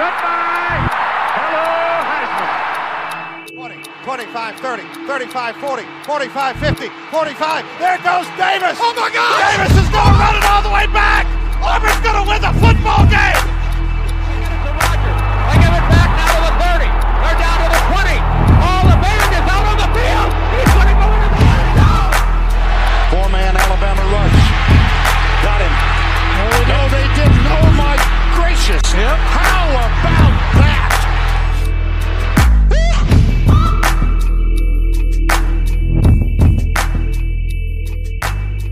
Goodbye. Hello, Heisman. 20, 25, 30, 35, 40, 45, 50, 45. There goes Davis. Oh my God! Davis is going to run it all the way back. Auburn's going to win the football game. To Rogers. They give it back now to the 30. They're down to the 20. All the band is out on the field. He's going to go into the end zone. Four-man Alabama rush. Got him. No, they didn't. Oh my gracious. How about that?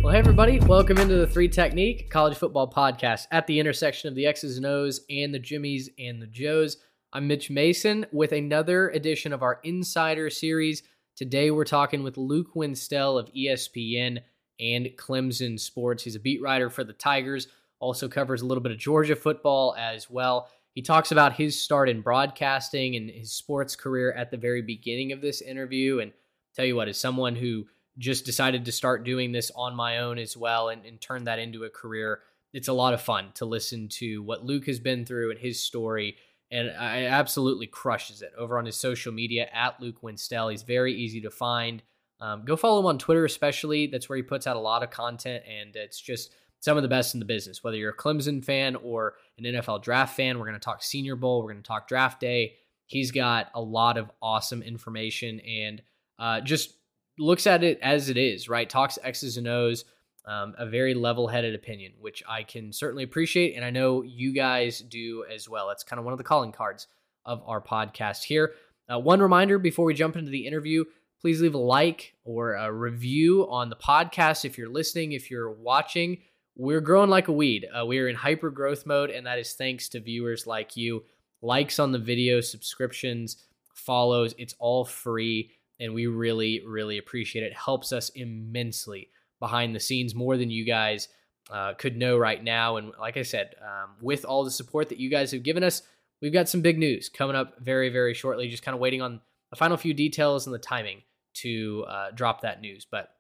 Well, hey, everybody. Welcome into the Three Technique College Football Podcast at the intersection of the X's and O's and the Jimmies and the Joes. I'm Mitch Mason with another edition of our Insider Series. Today, we're talking with Luke Winstel of ESPN and Clemson Sports. He's a beat writer for the Tigers, also covers a little bit of Georgia football as well. He talks about his start in broadcasting and his sports career at the very beginning of this interview. And tell you what, as someone who just decided to start doing this on my own as well and, and turn that into a career. It's a lot of fun to listen to what Luke has been through and his story. And I absolutely crushes it over on his social media at Luke Winstel. He's very easy to find. Um, go follow him on Twitter, especially. That's where he puts out a lot of content, and it's just some of the best in the business. Whether you're a Clemson fan or an NFL draft fan, we're going to talk Senior Bowl, we're going to talk draft day. He's got a lot of awesome information and uh, just looks at it as it is, right? Talks X's and O's, um, a very level headed opinion, which I can certainly appreciate. And I know you guys do as well. It's kind of one of the calling cards of our podcast here. Uh, one reminder before we jump into the interview please leave a like or a review on the podcast if you're listening, if you're watching. We're growing like a weed. Uh, we are in hyper growth mode, and that is thanks to viewers like you. Likes on the video, subscriptions, follows, it's all free and we really, really appreciate it. Helps us immensely behind the scenes, more than you guys uh, could know right now. And like I said, um, with all the support that you guys have given us, we've got some big news coming up very, very shortly. Just kind of waiting on the final few details and the timing to uh, drop that news. But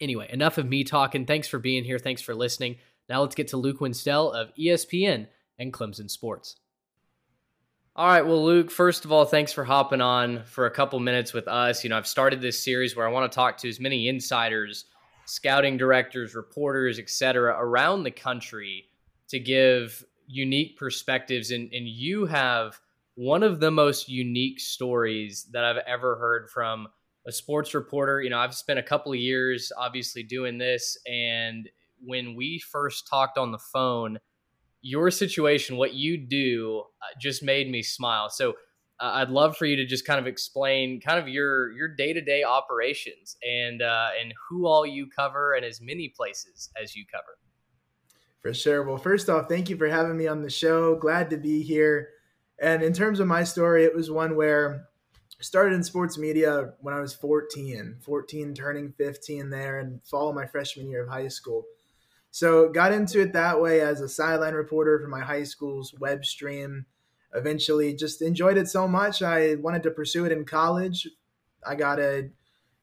anyway, enough of me talking. Thanks for being here. Thanks for listening. Now let's get to Luke Winstel of ESPN and Clemson Sports. All right, well, Luke, first of all, thanks for hopping on for a couple minutes with us. You know, I've started this series where I want to talk to as many insiders, scouting directors, reporters, etc., around the country to give unique perspectives. And, and you have one of the most unique stories that I've ever heard from a sports reporter. You know, I've spent a couple of years obviously doing this. And when we first talked on the phone, your situation, what you do, uh, just made me smile. So uh, I'd love for you to just kind of explain kind of your your day to day operations and uh, and who all you cover and as many places as you cover. For sure. Well, first off, thank you for having me on the show. Glad to be here. And in terms of my story, it was one where started in sports media when I was 14, 14 turning 15 there and fall my freshman year of high school. So got into it that way as a sideline reporter for my high school's web stream. Eventually just enjoyed it so much I wanted to pursue it in college. I got a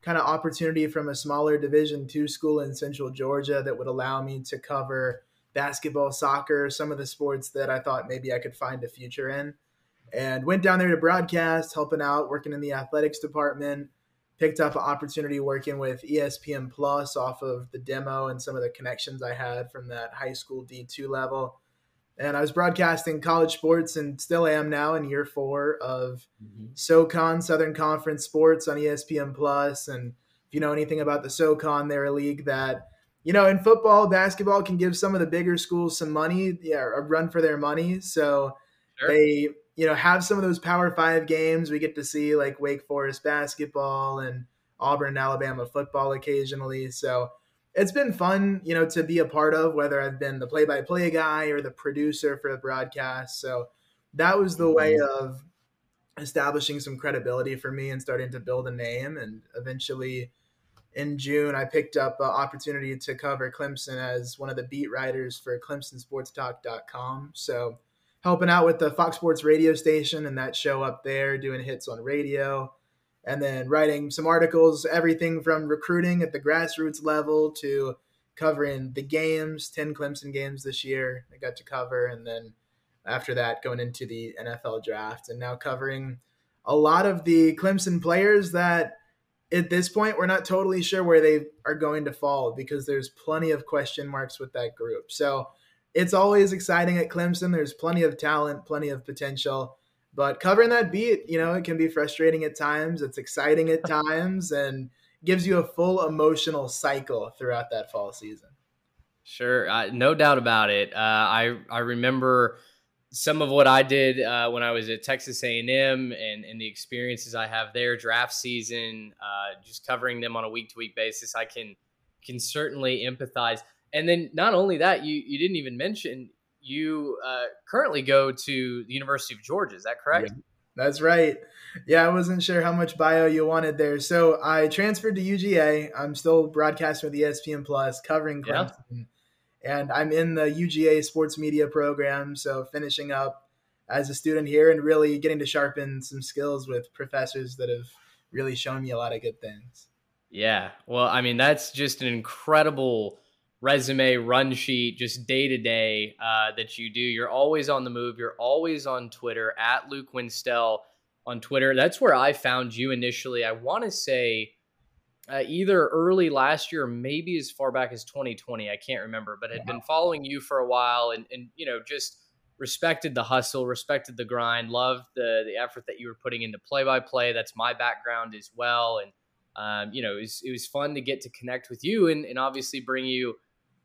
kind of opportunity from a smaller division 2 school in central Georgia that would allow me to cover basketball, soccer, some of the sports that I thought maybe I could find a future in. And went down there to broadcast, helping out, working in the athletics department picked up an opportunity working with ESPN Plus off of the demo and some of the connections I had from that high school D2 level. And I was broadcasting college sports and still am now in year four of mm-hmm. SoCon, Southern Conference Sports on ESPN Plus. And if you know anything about the SoCon, they're a league that, you know, in football, basketball can give some of the bigger schools some money, yeah, a run for their money. So Sure. they you know have some of those power five games. We get to see like wake forest basketball and auburn and alabama football occasionally. So it's been fun you know to be a part of whether i've been the play-by-play guy or the producer for the broadcast. So that was the way mm-hmm. of establishing some credibility for me and starting to build a name. And eventually in june i picked up an opportunity to cover clemson as one of the beat writers for clemsonsportstalk.com so helping out with the Fox Sports radio station and that show up there, doing hits on radio, and then writing some articles, everything from recruiting at the grassroots level to covering the games, 10 Clemson games this year I got to cover, and then after that, going into the NFL draft, and now covering a lot of the Clemson players that at this point we're not totally sure where they are going to fall because there's plenty of question marks with that group. So it's always exciting at Clemson. There's plenty of talent, plenty of potential. But covering that beat, you know, it can be frustrating at times. It's exciting at times and gives you a full emotional cycle throughout that fall season. Sure, uh, no doubt about it. Uh, I I remember some of what I did uh, when I was at Texas A&M and, and the experiences I have there, draft season, uh, just covering them on a week to week basis. I can can certainly empathize. And then not only that, you you didn't even mention you uh, currently go to the University of Georgia. Is that correct? Yeah, that's right. Yeah, I wasn't sure how much bio you wanted there. So I transferred to UGA. I'm still broadcasting with ESPN Plus, covering Clemson. Yeah and I'm in the UGA sports media program. So finishing up as a student here and really getting to sharpen some skills with professors that have really shown me a lot of good things. Yeah. Well, I mean, that's just an incredible resume run sheet, just day to day that you do. You're always on the move. You're always on Twitter at Luke Winstel on Twitter. That's where I found you initially. I want to say uh, either early last year maybe as far back as 2020. I can't remember, but had been following you for a while and, and, you know, just respected the hustle, respected the grind, loved the, the effort that you were putting into play by play. That's my background as well. And, um, you know, it was, it was fun to get to connect with you and, and obviously bring you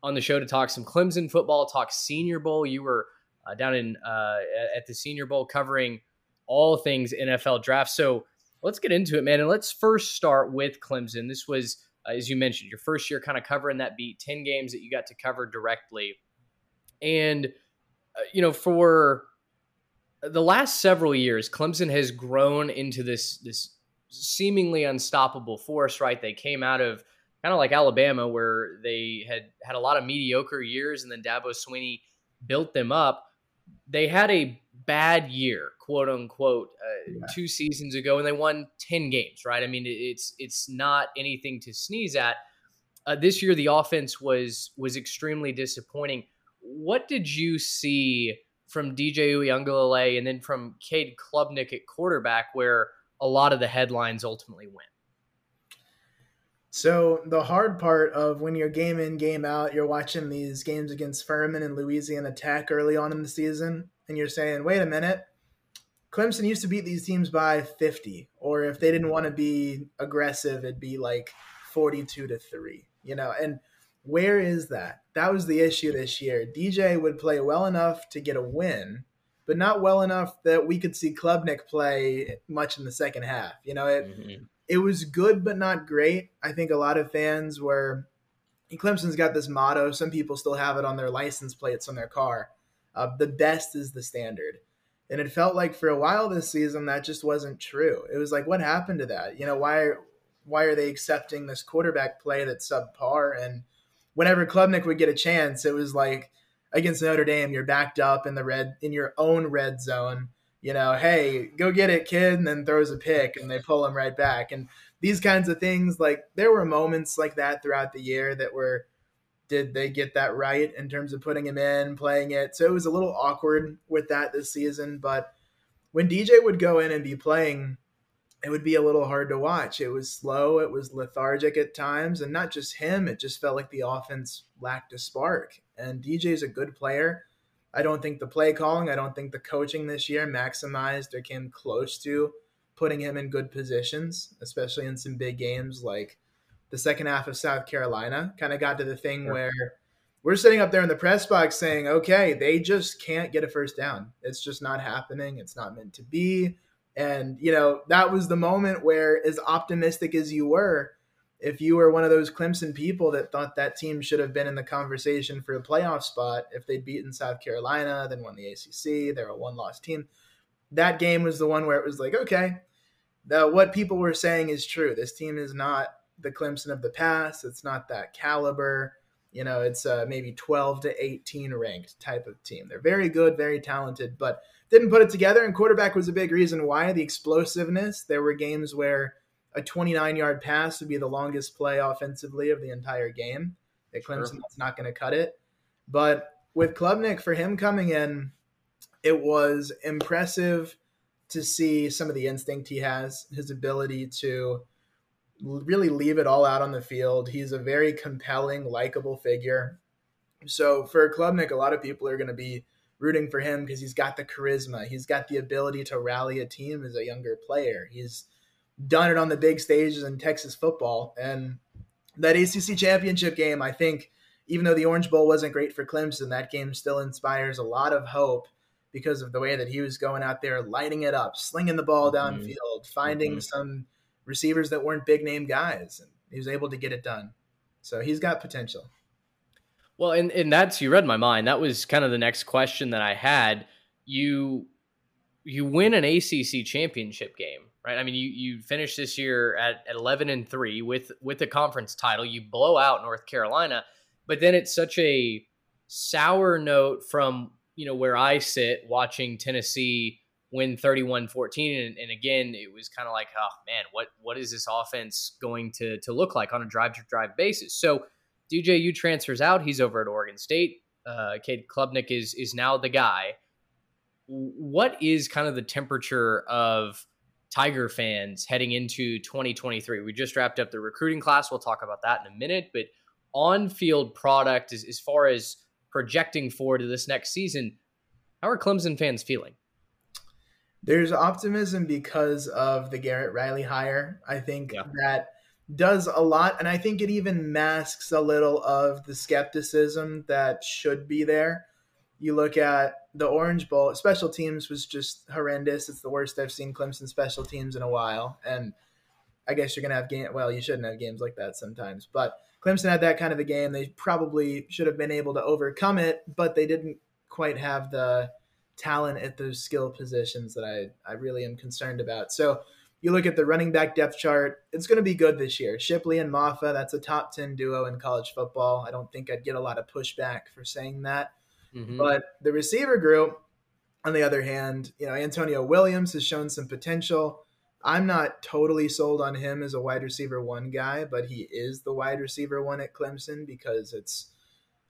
on the show to talk some Clemson football, talk Senior Bowl. You were uh, down in uh, at the Senior Bowl covering all things NFL draft. So, let's get into it, man. And let's first start with Clemson. This was, uh, as you mentioned, your first year kind of covering that beat, 10 games that you got to cover directly. And, uh, you know, for the last several years, Clemson has grown into this, this seemingly unstoppable force, right? They came out of kind of like Alabama, where they had had a lot of mediocre years, and then Dabo Swinney built them up. They had a bad year, quote unquote, uh, yeah. two seasons ago, and they won ten games. Right? I mean, it's it's not anything to sneeze at. Uh, this year, the offense was was extremely disappointing. What did you see from DJ Uiagalelei and then from Cade Klubnik at quarterback, where a lot of the headlines ultimately went? So the hard part of when you're game in, game out, you're watching these games against Furman and Louisiana Tech early on in the season and you're saying, wait a minute, Clemson used to beat these teams by 50, or if they didn't want to be aggressive, it'd be like 42 to 3, you know, and where is that? That was the issue this year. DJ would play well enough to get a win, but not well enough that we could see Klubnik play much in the second half. You know, it mm-hmm. It was good but not great. I think a lot of fans were Clemson's got this motto. Some people still have it on their license plates on their car. Uh, the best is the standard. And it felt like for a while this season that just wasn't true. It was like, what happened to that? You know, why why are they accepting this quarterback play that's subpar? And whenever Klubnik would get a chance, it was like against Notre Dame, you're backed up in the red in your own red zone. You know, hey, go get it, kid, and then throws a pick, and they pull him right back. And these kinds of things, like there were moments like that throughout the year that were did they get that right in terms of putting him in, playing it? So it was a little awkward with that this season. But when DJ would go in and be playing, it would be a little hard to watch. It was slow, it was lethargic at times, and not just him, it just felt like the offense lacked a spark. And DJ's a good player. I don't think the play calling, I don't think the coaching this year maximized or came close to putting him in good positions, especially in some big games like the second half of South Carolina. Kind of got to the thing where we're sitting up there in the press box saying, okay, they just can't get a first down. It's just not happening. It's not meant to be. And, you know, that was the moment where, as optimistic as you were, if you were one of those Clemson people that thought that team should have been in the conversation for a playoff spot, if they'd beaten South Carolina, then won the ACC, they're a one loss team. That game was the one where it was like, okay, the, what people were saying is true. This team is not the Clemson of the past. It's not that caliber. You know, it's uh, maybe 12 to 18 ranked type of team. They're very good, very talented, but didn't put it together. And quarterback was a big reason why. The explosiveness. There were games where a 29 yard pass would be the longest play offensively of the entire game. At Clemson, sure. that's not going to cut it. But with Klubnik, for him coming in, it was impressive to see some of the instinct he has, his ability to really leave it all out on the field. He's a very compelling, likable figure. So for Klubnik, a lot of people are going to be rooting for him because he's got the charisma. He's got the ability to rally a team as a younger player. He's done it on the big stages in Texas football. And that ACC championship game, I think, even though the Orange Bowl wasn't great for Clemson, that game still inspires a lot of hope because of the way that he was going out there, lighting it up, slinging the ball mm-hmm. downfield, mm-hmm. finding mm-hmm. some receivers that weren't big name guys. And he was able to get it done. So he's got potential. Well, and, and that's you read my mind. That was kind of the next question that I had. You you win an ACC championship game, right? I mean, you you finish this year at, at eleven and three with with the conference title. You blow out North Carolina, but then it's such a sour note from you know where I sit watching Tennessee win 31-14 and, and again it was kind of like oh man what what is this offense going to to look like on a drive to drive basis so DJU transfers out. He's over at Oregon State. Uh, Cade Klubnik is is now the guy. What is kind of the temperature of Tiger fans heading into 2023? We just wrapped up the recruiting class. We'll talk about that in a minute. But on field product, as, as far as projecting forward to this next season, how are Clemson fans feeling? There's optimism because of the Garrett Riley hire. I think yeah. that does a lot and i think it even masks a little of the skepticism that should be there you look at the orange bowl special teams was just horrendous it's the worst i've seen clemson special teams in a while and i guess you're gonna have game well you shouldn't have games like that sometimes but clemson had that kind of a game they probably should have been able to overcome it but they didn't quite have the talent at those skill positions that i i really am concerned about so you look at the running back depth chart, it's going to be good this year. Shipley and Mafah, that's a top 10 duo in college football. I don't think I'd get a lot of pushback for saying that. Mm-hmm. But the receiver group, on the other hand, you know, Antonio Williams has shown some potential. I'm not totally sold on him as a wide receiver one guy, but he is the wide receiver one at Clemson because it's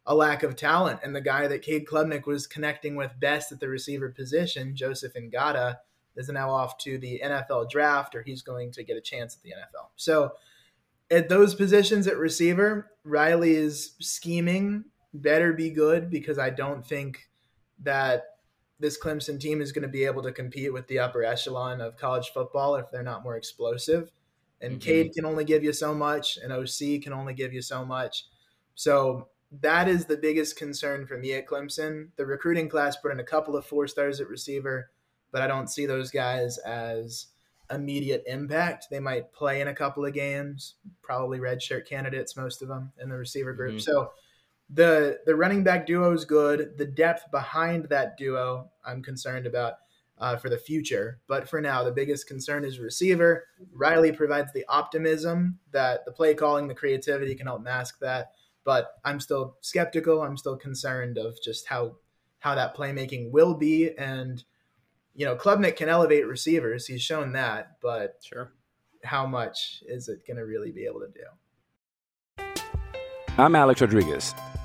a lack of talent. And the guy that Cade Klubnik was connecting with best at the receiver position, Joseph Ngata, is now off to the NFL draft or he's going to get a chance at the NFL. So at those positions at receiver, Riley is scheming better be good because I don't think that this Clemson team is going to be able to compete with the upper echelon of college football if they're not more explosive. And mm-hmm. Cade can only give you so much, and OC can only give you so much. So that is the biggest concern for me at Clemson. The recruiting class put in a couple of four stars at receiver but I don't see those guys as immediate impact. They might play in a couple of games, probably redshirt candidates, most of them in the receiver group. Mm-hmm. So the the running back duo is good. The depth behind that duo, I'm concerned about uh, for the future. But for now, the biggest concern is receiver. Riley provides the optimism that the play calling, the creativity can help mask that. But I'm still skeptical. I'm still concerned of just how how that playmaking will be and you know, Klubnik can elevate receivers. He's shown that, but sure, how much is it going to really be able to do? I'm Alex Rodriguez,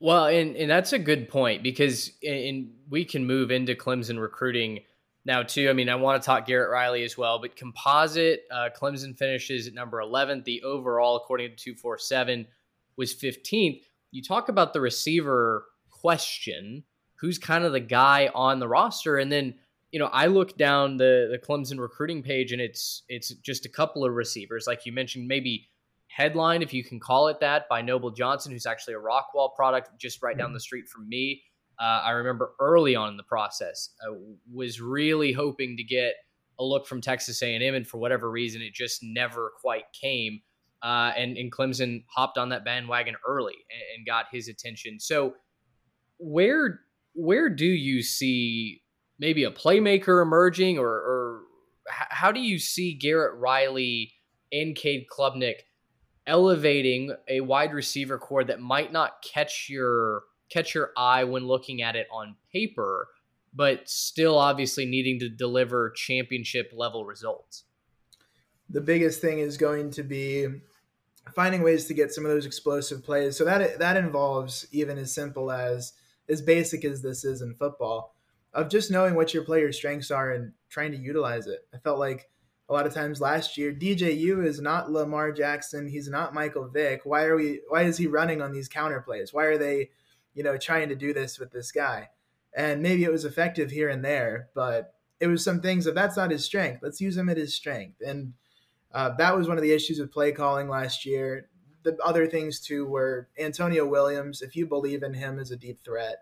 Well, and, and that's a good point because in, we can move into Clemson recruiting now too. I mean, I want to talk Garrett Riley as well, but composite uh, Clemson finishes at number 11. The overall, according to 247, was 15th. You talk about the receiver question, who's kind of the guy on the roster, and then you know I look down the the Clemson recruiting page, and it's it's just a couple of receivers, like you mentioned, maybe headline if you can call it that by Noble Johnson, who's actually a Rockwall product just right down mm-hmm. the street from me uh, I remember early on in the process, I was really hoping to get a look from Texas A&M, and for whatever reason, it just never quite came. Uh, and, and Clemson hopped on that bandwagon early and, and got his attention. So, where where do you see maybe a playmaker emerging, or, or how do you see Garrett Riley and Cade Klubnik elevating a wide receiver corps that might not catch your catch your eye when looking at it on paper, but still obviously needing to deliver championship level results? The biggest thing is going to be finding ways to get some of those explosive plays. So that that involves even as simple as as basic as this is in football, of just knowing what your player's strengths are and trying to utilize it. I felt like a lot of times last year, DJU is not Lamar Jackson. He's not Michael Vick. Why are we? Why is he running on these counter plays? Why are they, you know, trying to do this with this guy? And maybe it was effective here and there, but it was some things of that's not his strength. Let's use him at his strength. And uh, that was one of the issues with play calling last year. The other things too were Antonio Williams. If you believe in him as a deep threat,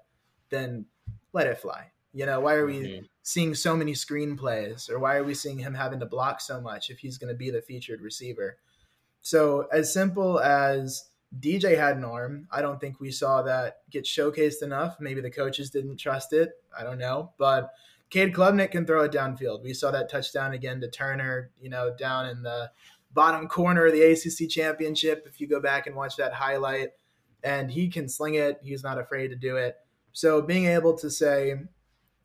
then let it fly. You know, why are we mm-hmm. seeing so many screenplays or why are we seeing him having to block so much if he's going to be the featured receiver? So, as simple as DJ had an arm, I don't think we saw that get showcased enough. Maybe the coaches didn't trust it. I don't know. But Cade Klubnik can throw it downfield. We saw that touchdown again to Turner, you know, down in the bottom corner of the ACC championship. If you go back and watch that highlight, and he can sling it, he's not afraid to do it. So being able to say,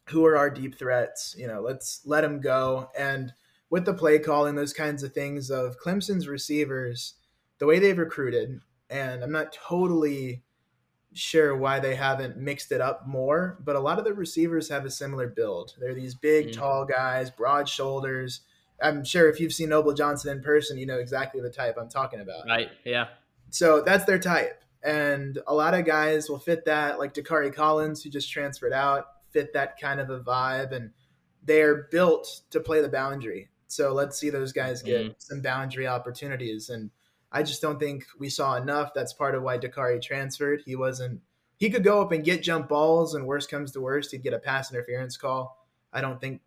who are our deep threats? You know, let's let them go. And with the play calling, those kinds of things of Clemson's receivers, the way they've recruited, and I'm not totally sure why they haven't mixed it up more, but a lot of the receivers have a similar build. They're these big, mm-hmm. tall guys, broad shoulders. I'm sure if you've seen Noble Johnson in person, you know exactly the type I'm talking about. Right. Yeah. So that's their type. And a lot of guys will fit that, like Dacari Collins, who just transferred out, fit that kind of a vibe. And they're built to play the boundary. So let's see those guys get mm-hmm. some boundary opportunities. And I just don't think we saw enough. That's part of why Dacari transferred. He wasn't. He could go up and get jump balls, and worst comes to worst, he'd get a pass interference call. I don't think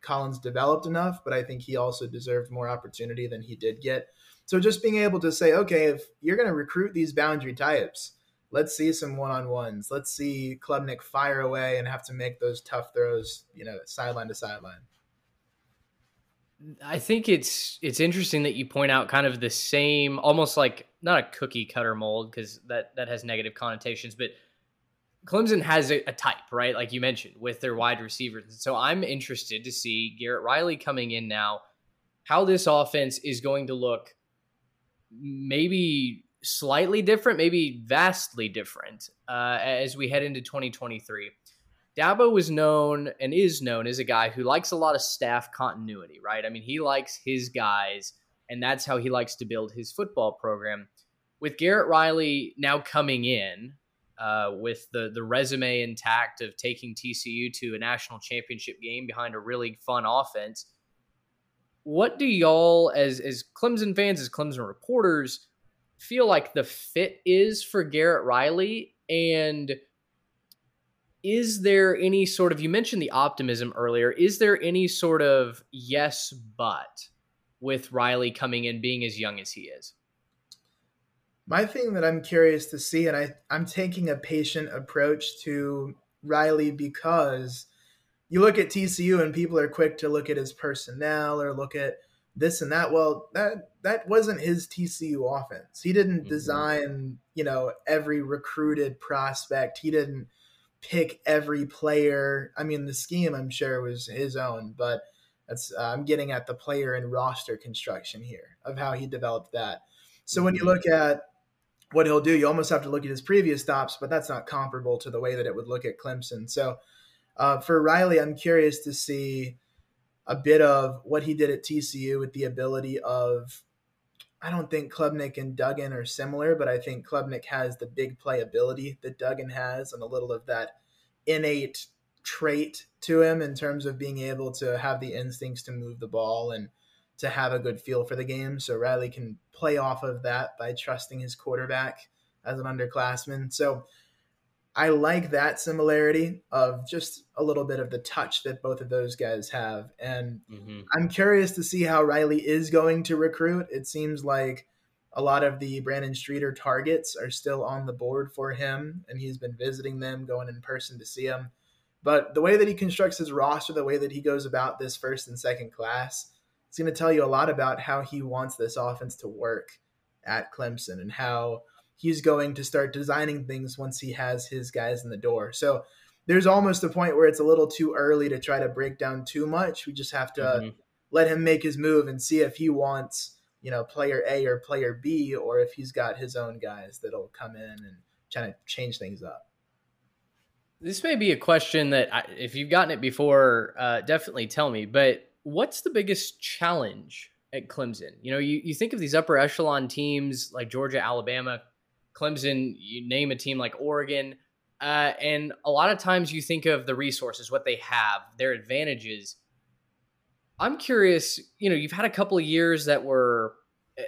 Collins developed enough, but I think he also deserved more opportunity than he did get. So just being able to say, okay, if you're going to recruit these boundary types, let's see some one-on-ones. Let's see Klubnik fire away and have to make those tough throws, you know, sideline to sideline. I think it's it's interesting that you point out kind of the same, almost like not a cookie cutter mold because that that has negative connotations, but Clemson has a, a, type, right? Like you mentioned with their wide receivers. So I'm interested to see Garrett Riley coming in now, how this offense is going to look. Maybe slightly different, maybe vastly different uh, as we head into 2023. Dabo was known and is known as a guy who likes a lot of staff continuity, right? I mean, he likes his guys, and that's how he likes to build his football program. With Garrett Riley now coming in, uh, with the the resume intact of taking TCU to a national championship game behind a really fun offense. What do y'all, as as Clemson fans, as Clemson reporters, feel like the fit is for Garrett Riley? And is there any sort of you mentioned the optimism earlier is there any sort of yes but with riley coming in being as young as he is my thing that i'm curious to see and I, i'm taking a patient approach to riley because you look at tcu and people are quick to look at his personnel or look at this and that well that that wasn't his tcu offense he didn't mm-hmm. design you know every recruited prospect he didn't pick every player. I mean, the scheme I'm sure was his own, but that's uh, I'm getting at the player and roster construction here of how he developed that. So when you mm-hmm. look at what he'll do, you almost have to look at his previous stops, but that's not comparable to the way that it would look at Clemson. So uh, for Riley, I'm curious to see a bit of what he did at TCU with the ability of I don't think Klubnik and Duggan are similar, but I think Klubnik has the big playability that Duggan has and a little of that innate trait to him in terms of being able to have the instincts to move the ball and to have a good feel for the game. So Riley can play off of that by trusting his quarterback as an underclassman. So I like that similarity of just a little bit of the touch that both of those guys have. And mm-hmm. I'm curious to see how Riley is going to recruit. It seems like a lot of the Brandon Streeter targets are still on the board for him, and he's been visiting them, going in person to see them. But the way that he constructs his roster, the way that he goes about this first and second class, it's going to tell you a lot about how he wants this offense to work at Clemson and how he's going to start designing things once he has his guys in the door. So there's almost a point where it's a little too early to try to break down too much. We just have to mm-hmm. let him make his move and see if he wants, you know, player A or player B, or if he's got his own guys that'll come in and try to change things up. This may be a question that, I, if you've gotten it before, uh, definitely tell me. But what's the biggest challenge at Clemson? You know, you, you think of these upper echelon teams like Georgia, Alabama, Clemson, you name a team like Oregon. Uh, and a lot of times you think of the resources, what they have, their advantages. I'm curious, you know, you've had a couple of years that were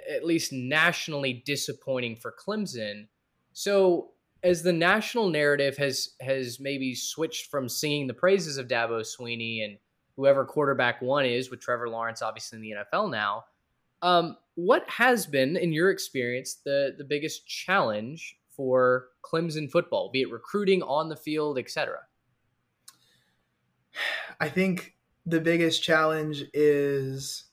at least nationally disappointing for Clemson. So, as the national narrative has has maybe switched from singing the praises of Dabo Swinney and whoever quarterback one is with Trevor Lawrence, obviously in the NFL now, um, what has been, in your experience, the the biggest challenge for Clemson football, be it recruiting on the field, etc.? I think the biggest challenge is,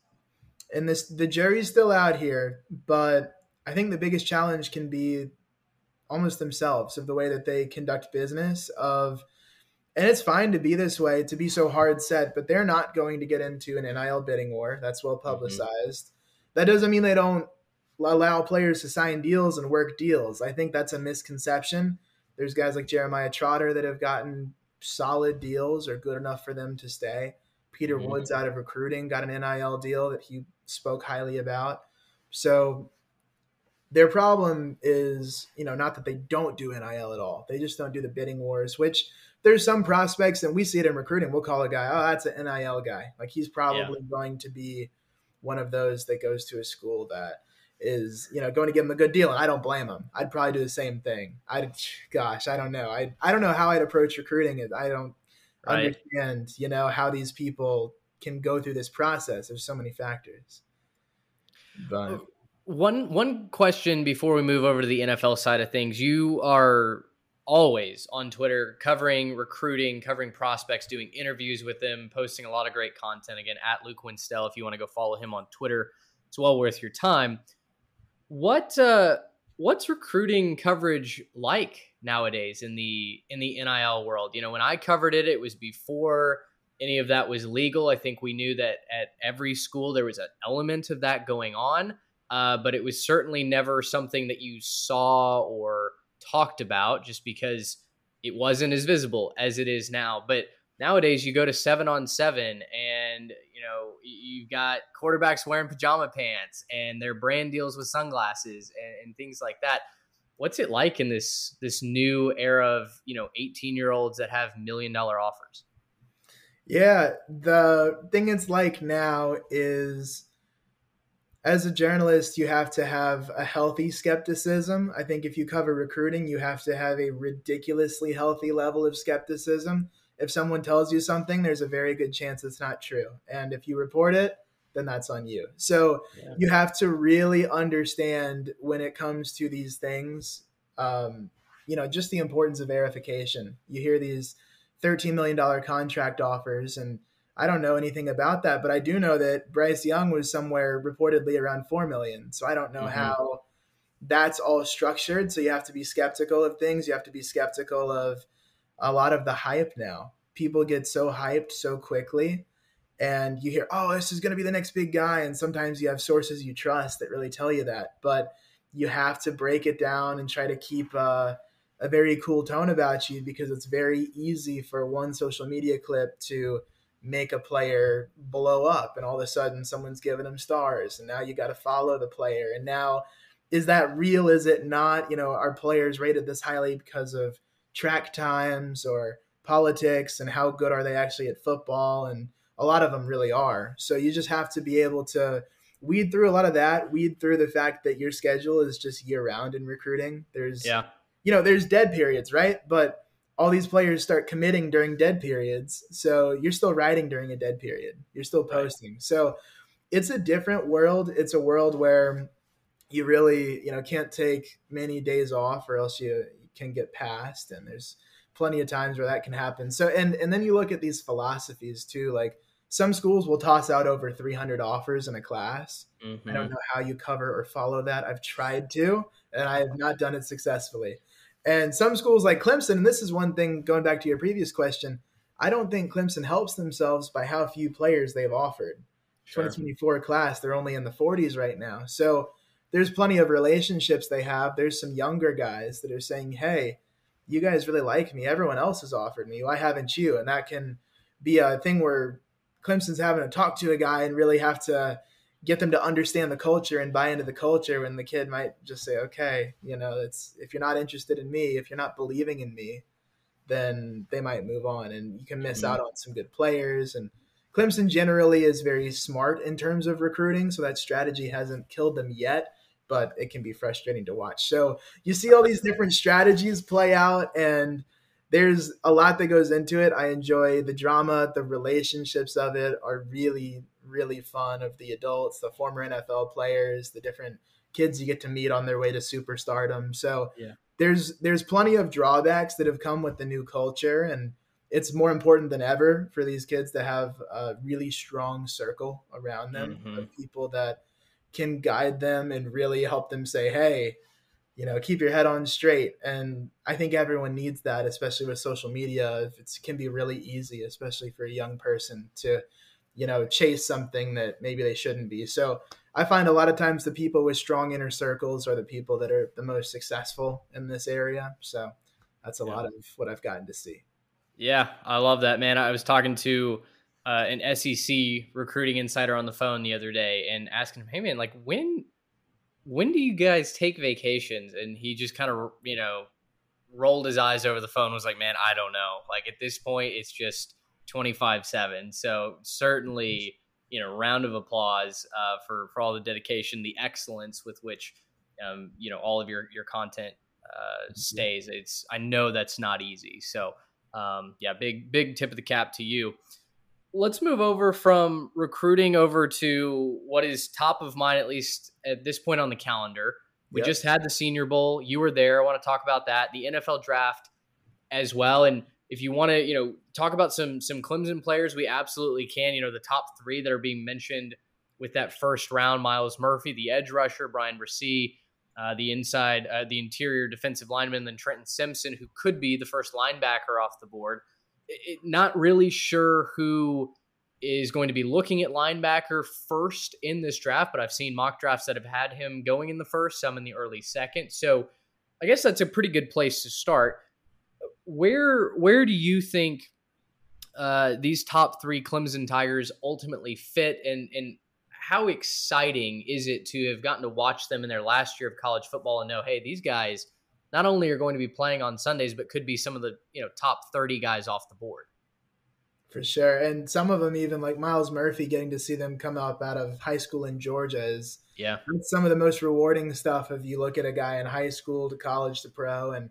and this the jury's still out here, but I think the biggest challenge can be almost themselves of the way that they conduct business of and it's fine to be this way to be so hard set but they're not going to get into an nil bidding war that's well mm-hmm. publicized mm-hmm. That doesn't mean they don't allow players to sign deals and work deals. I think that's a misconception. There's guys like Jeremiah Trotter that have gotten solid deals or good enough for them to stay. Peter mm-hmm. Woods out of recruiting got an NIL deal that he spoke highly about. So their problem is, you know, not that they don't do NIL at all. They just don't do the bidding wars, which there's some prospects and we see it in recruiting. We'll call a guy, oh, that's an NIL guy. Like he's probably yeah. going to be one of those that goes to a school that is you know going to give him a good deal and i don't blame him i'd probably do the same thing. I gosh i don't know. I i don't know how i'd approach recruiting it. I don't right. understand you know how these people can go through this process. There's so many factors. But one one question before we move over to the nfl side of things. You are always on twitter covering recruiting covering prospects doing interviews with them posting a lot of great content again at luke winstel if you want to go follow him on twitter it's well worth your time what uh, what's recruiting coverage like nowadays in the in the NIL world? You know, when I covered it, it was before any of that was legal. I think we knew that at every school there was an element of that going on, uh, but it was certainly never something that you saw or talked about just because it wasn't as visible as it is now. But nowadays, you go to seven on seven, and you know, you've got quarterbacks wearing pajama pants and their brand deals with sunglasses and, and things like that. What's it like in this this new era of you know 18 year olds that have million dollar offers? Yeah, the thing it's like now is as a journalist, you have to have a healthy skepticism. I think if you cover recruiting, you have to have a ridiculously healthy level of skepticism if someone tells you something, there's a very good chance it's not true. And if you report it, then that's on you. So yeah. you have to really understand when it comes to these things, um, you know, just the importance of verification. You hear these $13 million contract offers, and I don't know anything about that, but I do know that Bryce Young was somewhere reportedly around 4 million. So I don't know mm-hmm. how that's all structured. So you have to be skeptical of things. You have to be skeptical of, a lot of the hype now. People get so hyped so quickly and you hear, oh, this is going to be the next big guy. And sometimes you have sources you trust that really tell you that. But you have to break it down and try to keep a, a very cool tone about you because it's very easy for one social media clip to make a player blow up and all of a sudden someone's giving them stars and now you got to follow the player. And now is that real? Is it not? You know are players rated this highly because of track times or politics and how good are they actually at football? And a lot of them really are. So you just have to be able to weed through a lot of that weed through the fact that your schedule is just year round in recruiting. There's yeah. you know there's dead periods right? But all these players start committing during dead periods so you're still writing during a dead period you're still posting right. so it's a different world it's a world where you really you know can't take many days off or else you can get passed and there's plenty of times where that can happen. So and and then you look at these philosophies too, like some schools will toss out over 300 offers in a class. Mm-hmm. I don't mm-hmm. know how you cover or follow that. I've tried to, and I have not done it successfully. And some schools like Clemson, and this is one thing going back to your previous question, I don't think Clemson helps themselves by how few players they've offered. Sure. 2024 class, they're only in the 40s right now. So there's plenty of relationships they have. There's some younger guys that are saying, hey, you guys really like me. Everyone else has offered me. Why haven't you? And that can be a thing where Clemson's having to talk to a guy and really have to get them to understand the culture and buy into the culture when the kid might just say, okay, you know, it's if you're not interested in me, if you're not believing in me, then they might move on and you can miss mm-hmm. out on some good players. And Clemson generally is very smart in terms of recruiting, so that strategy hasn't killed them yet but it can be frustrating to watch. So you see all these different strategies play out, and there's a lot that goes into it. I enjoy the drama, the relationships of it are really, really fun. Of the adults, the former NFL players, the different kids you get to meet on their way to superstardom. So yeah. there's there's plenty of drawbacks that have come with the new culture, and it's more important than ever for these kids to have a really strong circle around them mm-hmm. of people that can guide them and really help them say, hey, you know, keep your head on straight. And I think everyone needs that, especially with social media. It can be really easy, especially for a young person to, you know, chase something that maybe they shouldn't be. So I find a lot of times the people with strong inner circles are the people that are the most successful in this area. So that's a yeah. lot of what I've gotten to see. Yeah, I love that, man. I was talking to uh, an SEC recruiting insider on the phone the other day and asking him, "Hey man, like when when do you guys take vacations?" And he just kind of you know rolled his eyes over the phone, was like, "Man, I don't know. Like at this point, it's just twenty five seven. So certainly." You know, round of applause uh, for for all the dedication, the excellence with which um, you know all of your your content uh, stays. It's I know that's not easy. So um, yeah, big big tip of the cap to you let's move over from recruiting over to what is top of mind, at least at this point on the calendar. We yep. just had the Senior Bowl. You were there. I want to talk about that. The NFL draft as well. And if you want to, you know, talk about some some Clemson players, we absolutely can. You know, the top three that are being mentioned with that first round: Myles Murphy, the edge rusher, Bryan Bresee, uh, the inside, uh, the interior defensive lineman, then Trenton Simpson, who could be the first linebacker off the board it, not really sure who is going to be looking at linebacker first in this draft, but I've seen mock drafts that have had him going in the first, some in the early second. So I guess that's a pretty good place to start. Where where do you think uh, these top three Clemson Tigers ultimately fit, and and how exciting is it to have gotten to watch them in their last year of college football and know, hey, these guys not only are going to be playing on Sundays, but could be some of the you know top thirty guys off the board. For sure, and some of them even like Myles Murphy, getting to see them come up out of high school in Georgia is yeah some of the most rewarding stuff. If you look at a guy in high school to college to pro, and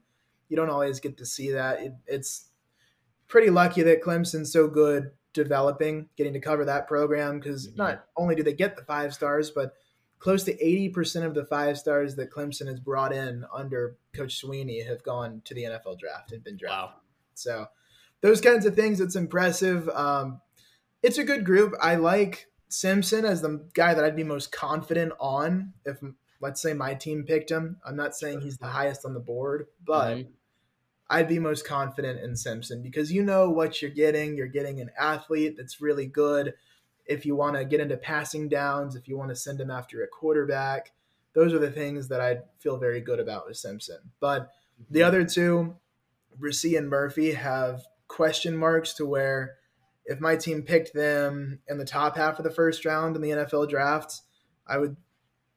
you don't always get to see that. It, it's pretty lucky that Clemson's so good developing, getting to cover that program because mm-hmm. not only do they get the five stars, but close to 80% of the five stars that Clemson has brought in under Coach Swinney have gone to the NFL draft and been drafted. Wow. So those kinds of things, it's impressive. Um, it's a good group. I like Simpson as the guy that I'd be most confident on if, let's say, my team picked him. I'm not saying he's the highest on the board, but mm-hmm. I'd be most confident in Simpson because you know what you're getting. You're getting an athlete that's really good if you want to get into passing downs, if you want to send him after a quarterback, those are the things that I feel very good about with Simpson. But the mhm. other two, Bresee and Murphy, have question marks to where if my team picked them in the top half of the first round in the NFL drafts, I would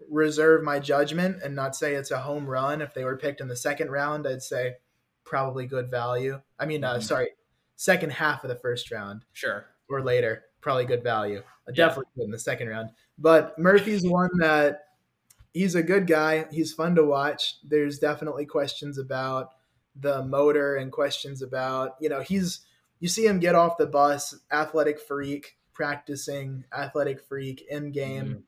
reserve my judgment and not say it's a home run. If they were picked in the second round, I'd say probably good value. I mean, uh, mm-hmm. sorry, second half of the first round. Sure. Or later probably good value. Definitely good in the second round. But Murphy's one that he's a good guy. He's fun to watch. There's definitely questions about the motor and questions about, you know, he's you see him get off the bus, athletic freak, practicing, athletic freak in game. Mm-hmm.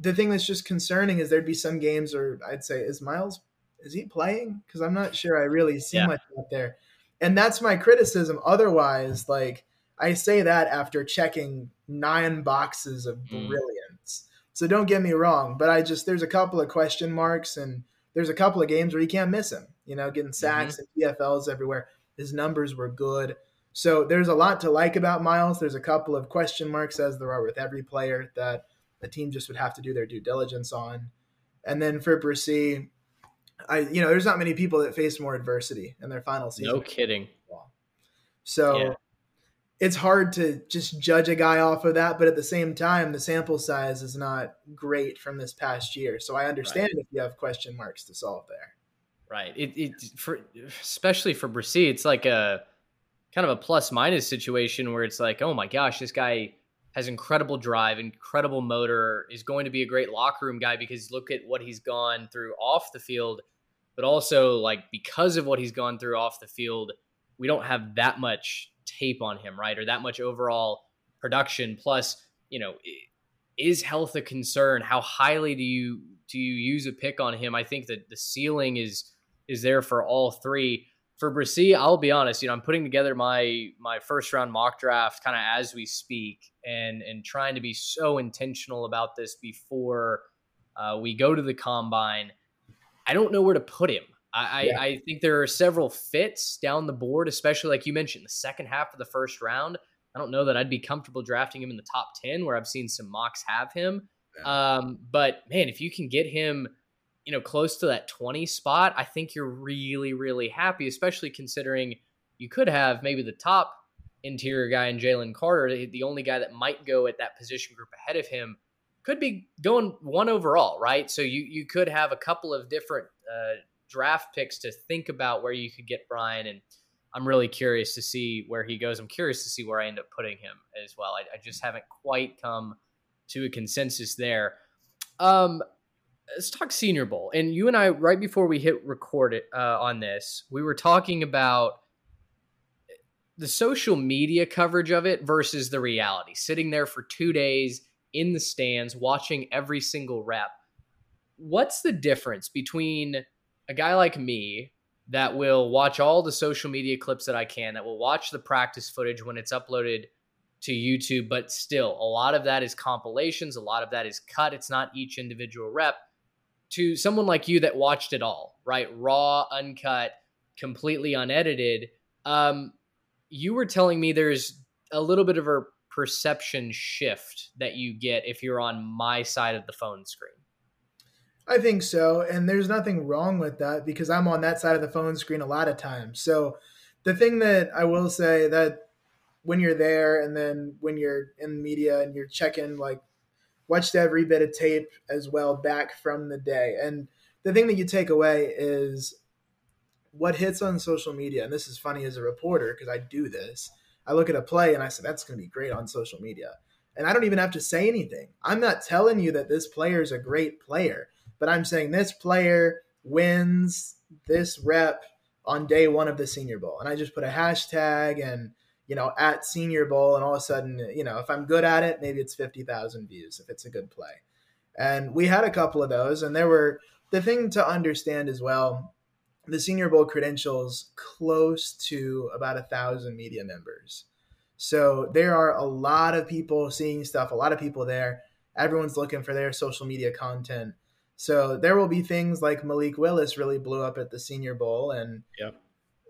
The thing that's just concerning is there'd be some games or I'd say is Myles is he playing? Because I'm not sure I really see yeah. much out there. And that's my criticism. Otherwise, like I say that after checking nine boxes of Mm. brilliance. So don't get me wrong, but I just there's a couple of question marks and there's a couple of games where you can't miss him. You know, getting sacks and TFLs everywhere. His numbers were good. So there's a lot to like about Myles. There's a couple of question marks, as there are with every player, that the team just would have to do their due diligence on. And then for Bresee, I you know, there's not many people that face more adversity in their final season. No kidding. So Yeah. it's hard to just judge a guy off of that, but at the same time, the sample size is not great from this past year. So I understand if you have question marks to solve there. Right. It, it for especially for Bresee, it's like a kind of a plus minus situation where it's like, oh my gosh, this guy has incredible drive, incredible motor, is going to be a great locker room guy because look at what he's gone through off the field, but also like because of what he's gone through off the field, we don't have that much tape on him, right? Or that much overall production. Plus, you know, is health a concern? How highly do you do you use a pick on him? I think that the ceiling is is there for all three. For Bresee, I'll be honest, you know, I'm putting together my my first round mock draft kind of as we speak and and trying to be so intentional about this before uh, we go to the combine. I don't know where to put him. I, Yeah. I, I think there are several fits down the board, especially like you mentioned, the second half of the first round. I don't know that I'd be comfortable drafting him in the top 10 where I've seen some mocks have him. Um, but man, if you can get him, you know, close to that 20 spot, I think you're really, really happy, especially considering you could have maybe the top interior guy in Jalen Carter, the- only guy that might go at that position group ahead of him could be going one overall, right? So you you could have a couple of different uh, draft picks to think about where you could get Bryan, and I'm really curious to see where he goes. I'm curious to see where I end up putting him as well. I, I just haven't quite come to a consensus there. Um, let's talk Senior Bowl, and you and I right before we hit record it uh, on this, we were talking about the social media coverage of it versus the reality. Sitting there for two days in the stands, watching every single rep. What's the difference between a guy like me that will watch all the social media clips that I can, that will watch the practice footage when it's uploaded to YouTube, but still, a lot of that is compilations, a lot of that is cut. It's not each individual rep. To someone like you that watched it all, right? Raw, uncut, completely unedited. Um, you were telling me there's a little bit of a perception shift that you get if you're on my side of the phone screen. I think so. And there's nothing wrong with that because I'm on that side of the phone screen a lot of times. So the thing that I will say that when you're there and then when you're in media and you're checking like watched every bit of tape as well back from the day. And the thing that you take away is what hits on social media. And this is funny as a reporter because I do this. I look at a play and I say, that's going to be great on social media. And I don't even have to say anything. I'm not telling you that this player is a great player, but I'm saying this player wins this rep on day one of the Senior Bowl. And I just put a hashtag and, you know, at Senior Bowl. And all of a sudden, you know, if I'm good at it, maybe it's 50,000 views if it's a good play. And we had a couple of those. And there were the thing to understand as well the Senior Bowl credentials close to about a thousand media members. So there are a lot of people seeing stuff, a lot of people there. Everyone's looking for their social media content. So there will be things like Malik Willis really blew up at the Senior Bowl, and Yep.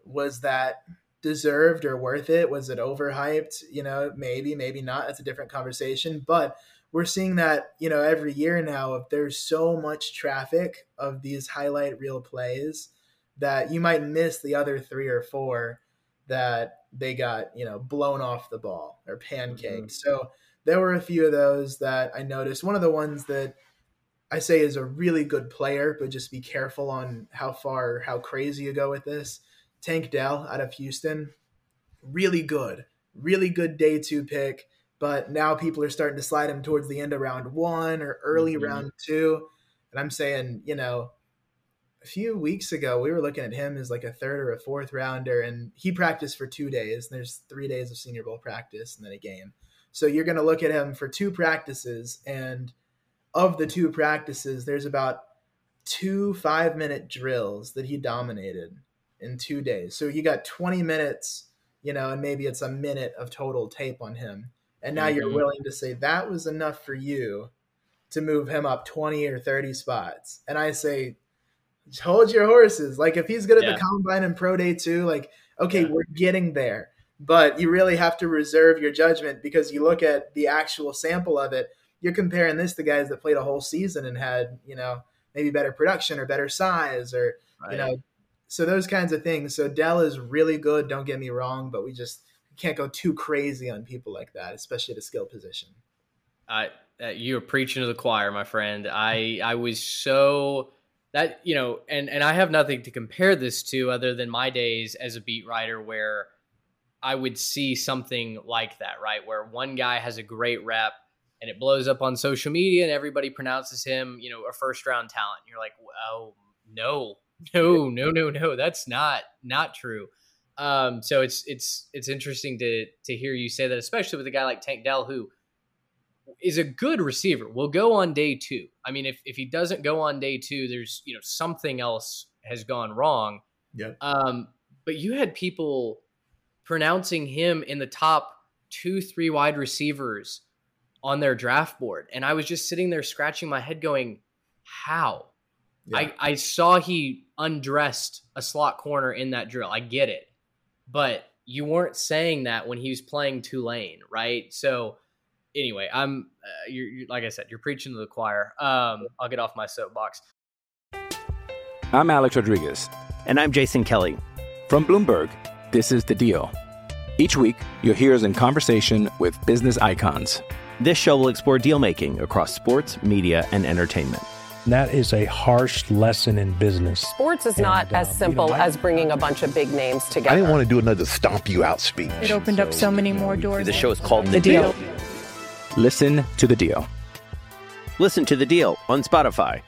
was that deserved or worth it? Was it overhyped? You know, maybe, maybe not. That's a different conversation. But we're seeing that you know every year now. If there's so much traffic of these highlight reel plays that you might miss the other three or four that they got you know blown off the ball or mm-hmm. pancaked. So there were a few of those that I noticed. One of the ones that I say is a really good player, but just be careful on how far, how crazy you go with this. Tank Dell out of Houston, really good, really good day two pick. But now people are starting to slide him towards the end of round one or early Mhm. round two. And I'm saying, you know, a few weeks ago, we were looking at him as like a third or a fourth rounder, and he practiced for two days. And there's three days of Senior Bowl practice and then a game. So you're going to look at him for two practices, and of the two practices, there's about two five minute drills that he dominated in two days. So you got 20 minutes, you know, and maybe it's a minute of total tape on him. And now mm-hmm. you're willing to say that was enough for you to move him up 20 or 30 spots. And I say, hold your horses. Like if he's good at yeah. the combine and pro day too, like, okay, yeah. we're getting there. But you really have to reserve your judgment because you look at the actual sample of it. You're comparing this to guys that played a whole season and had, you know, maybe better production or better size or, right. you know, so those kinds of things. So Dell is really good. Don't get me wrong, but we just can't go too crazy on people like that, especially at a skill position. I uh, you're preaching to the choir, my friend. I I was so that you know, and and I have nothing to compare this to other than my days as a beat writer, where I would see something like that, right? Where one guy has a great rep and it blows up on social media, and everybody pronounces him, you know, a first round talent. You're like, oh no, no, no, no, no, that's not not true. Um, so it's it's it's interesting to to hear you say that, especially with a guy like Tank Dell, who is a good receiver. Will go on day two. I mean, if if he doesn't go on day two, there's you know something else has gone wrong. Yeah. Um, but you had people pronouncing him in the top two, three wide receivers on their draft board, and I was just sitting there scratching my head, going, "How?" Yeah. I I saw he undressed a slot corner in that drill. I get it, but you weren't saying that when he was playing Tulane, right? So anyway, I'm uh, you're, you're, like I said, you're preaching to the choir. Um, I'll get off my soapbox. I'm Alex Rodriguez, and I'm Jason Kelly from Bloomberg. This is the Deal. Each week, you'll hear us in conversation with business icons. This show will explore deal making across sports, media, and entertainment. That is a harsh lesson in business. Sports is and, not uh, as simple you know, as bringing a bunch of big names together. I didn't want to do another stomp you out speech. It opened so, up so many more doors. The show is called The, the deal. deal. Listen to the deal. Listen to the deal on Spotify.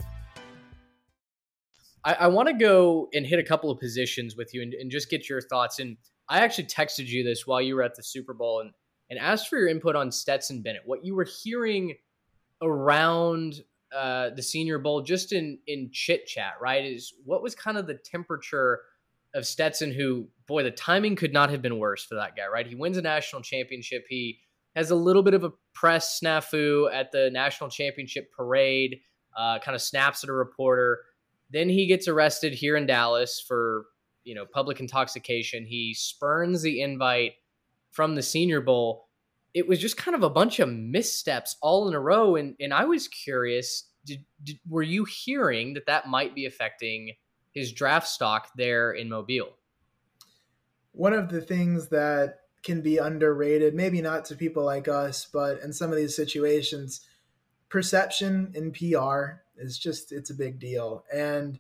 I, I want to go and hit a couple of positions with you and, and, just get your thoughts. And I actually texted you this while you were at the Super Bowl and, and asked for your input on Stetson Bennett, what you were hearing around uh, the Senior Bowl, just in in chit chat, right? Is what was kind of the temperature of Stetson? Who, boy, the timing could not have been worse for that guy, right? He wins a national championship. He has a little bit of a press snafu at the national championship parade, uh, kind of snaps at a reporter. Then he gets arrested here in Dallas for you know public intoxication. He spurns the invite from the Senior Bowl. It was just kind of a bunch of missteps all in a row, and and I was curious. Did, did, were you hearing that that might be affecting his draft stock there in Mobile? One of the things that can be underrated, maybe not to people like us, but in some of these situations, perception in PR is just it's a big deal. And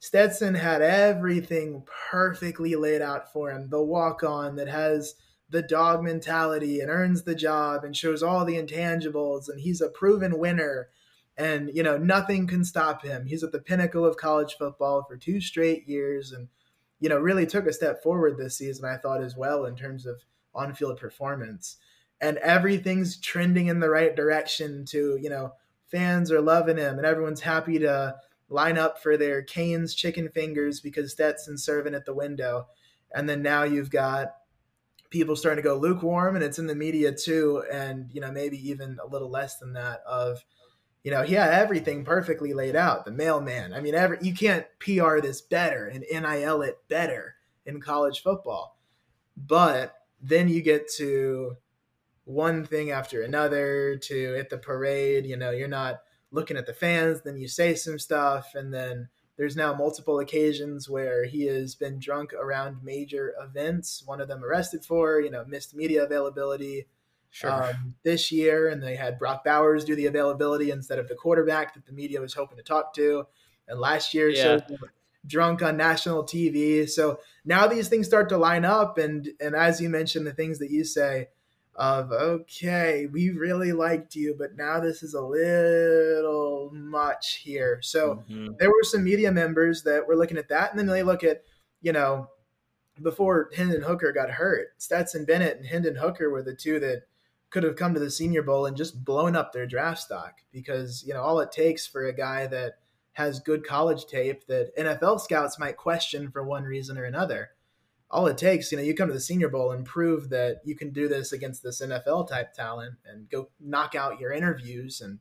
Stetson had everything perfectly laid out for him. The walk on that has the dog mentality and earns the job and shows all the intangibles and he's a proven winner and you know nothing can stop him. He's at the pinnacle of college football for two straight years and you know really took a step forward this season I thought as well in terms of on field performance. And everything's trending in the right direction to, you know, fans are loving him and everyone's happy to line up for their Cane's chicken fingers because Stetson's serving at the window. And then now you've got people starting to go lukewarm and it's in the media too. And, you know, maybe even a little less than that of, you know, he had everything perfectly laid out. The mailman. I mean, every, you can't PR this better and NIL it better in college football. But then you get to one thing after another to at the parade you know you're not looking at the fans then you say some stuff and then there's now multiple occasions where he has been drunk around major events one of them arrested for you know missed media availability sure. um, this year and they had brock bowers do the availability instead of the quarterback that the media was hoping to talk to and last year yeah. showed drunk on national TV. So now these things start to line up, and and as you mentioned, the things that you say of okay, we really liked you, but now this is a little much here. So mm-hmm. there were some media members that were looking at that, and then they look at you know before Hendon Hooker got hurt, Stetson Bennett and Hendon Hooker were the two that could have come to the Senior Bowl and just blown up their draft stock because you know all it takes for a guy that has good college tape that NFL scouts might question for one reason or another. All it takes, you know, you come to the Senior Bowl and prove that you can do this against this NFL type talent and go knock out your interviews. And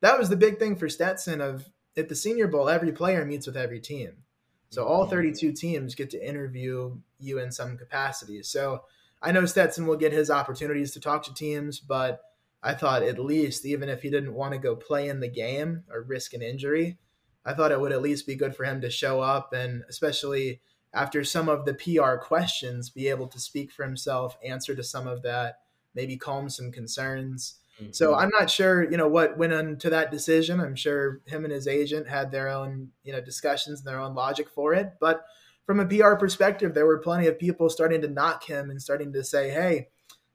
that was the big thing for Stetson of at the Senior Bowl, every player meets with every team. So all 32 teams get to interview you in some capacity. So I know Stetson will get his opportunities to talk to teams, but I thought at least, even if he didn't want to go play in the game or risk an injury, I thought it would at least be good for him to show up and especially after some of the PR questions, be able to speak for himself, answer to some of that, maybe calm some concerns. Mm-hmm. So I'm not sure, you know, what went into that decision. I'm sure him and his agent had their own, you know, discussions and their own logic for it. But from a PR perspective, there were plenty of people starting to knock him and starting to say, "Hey,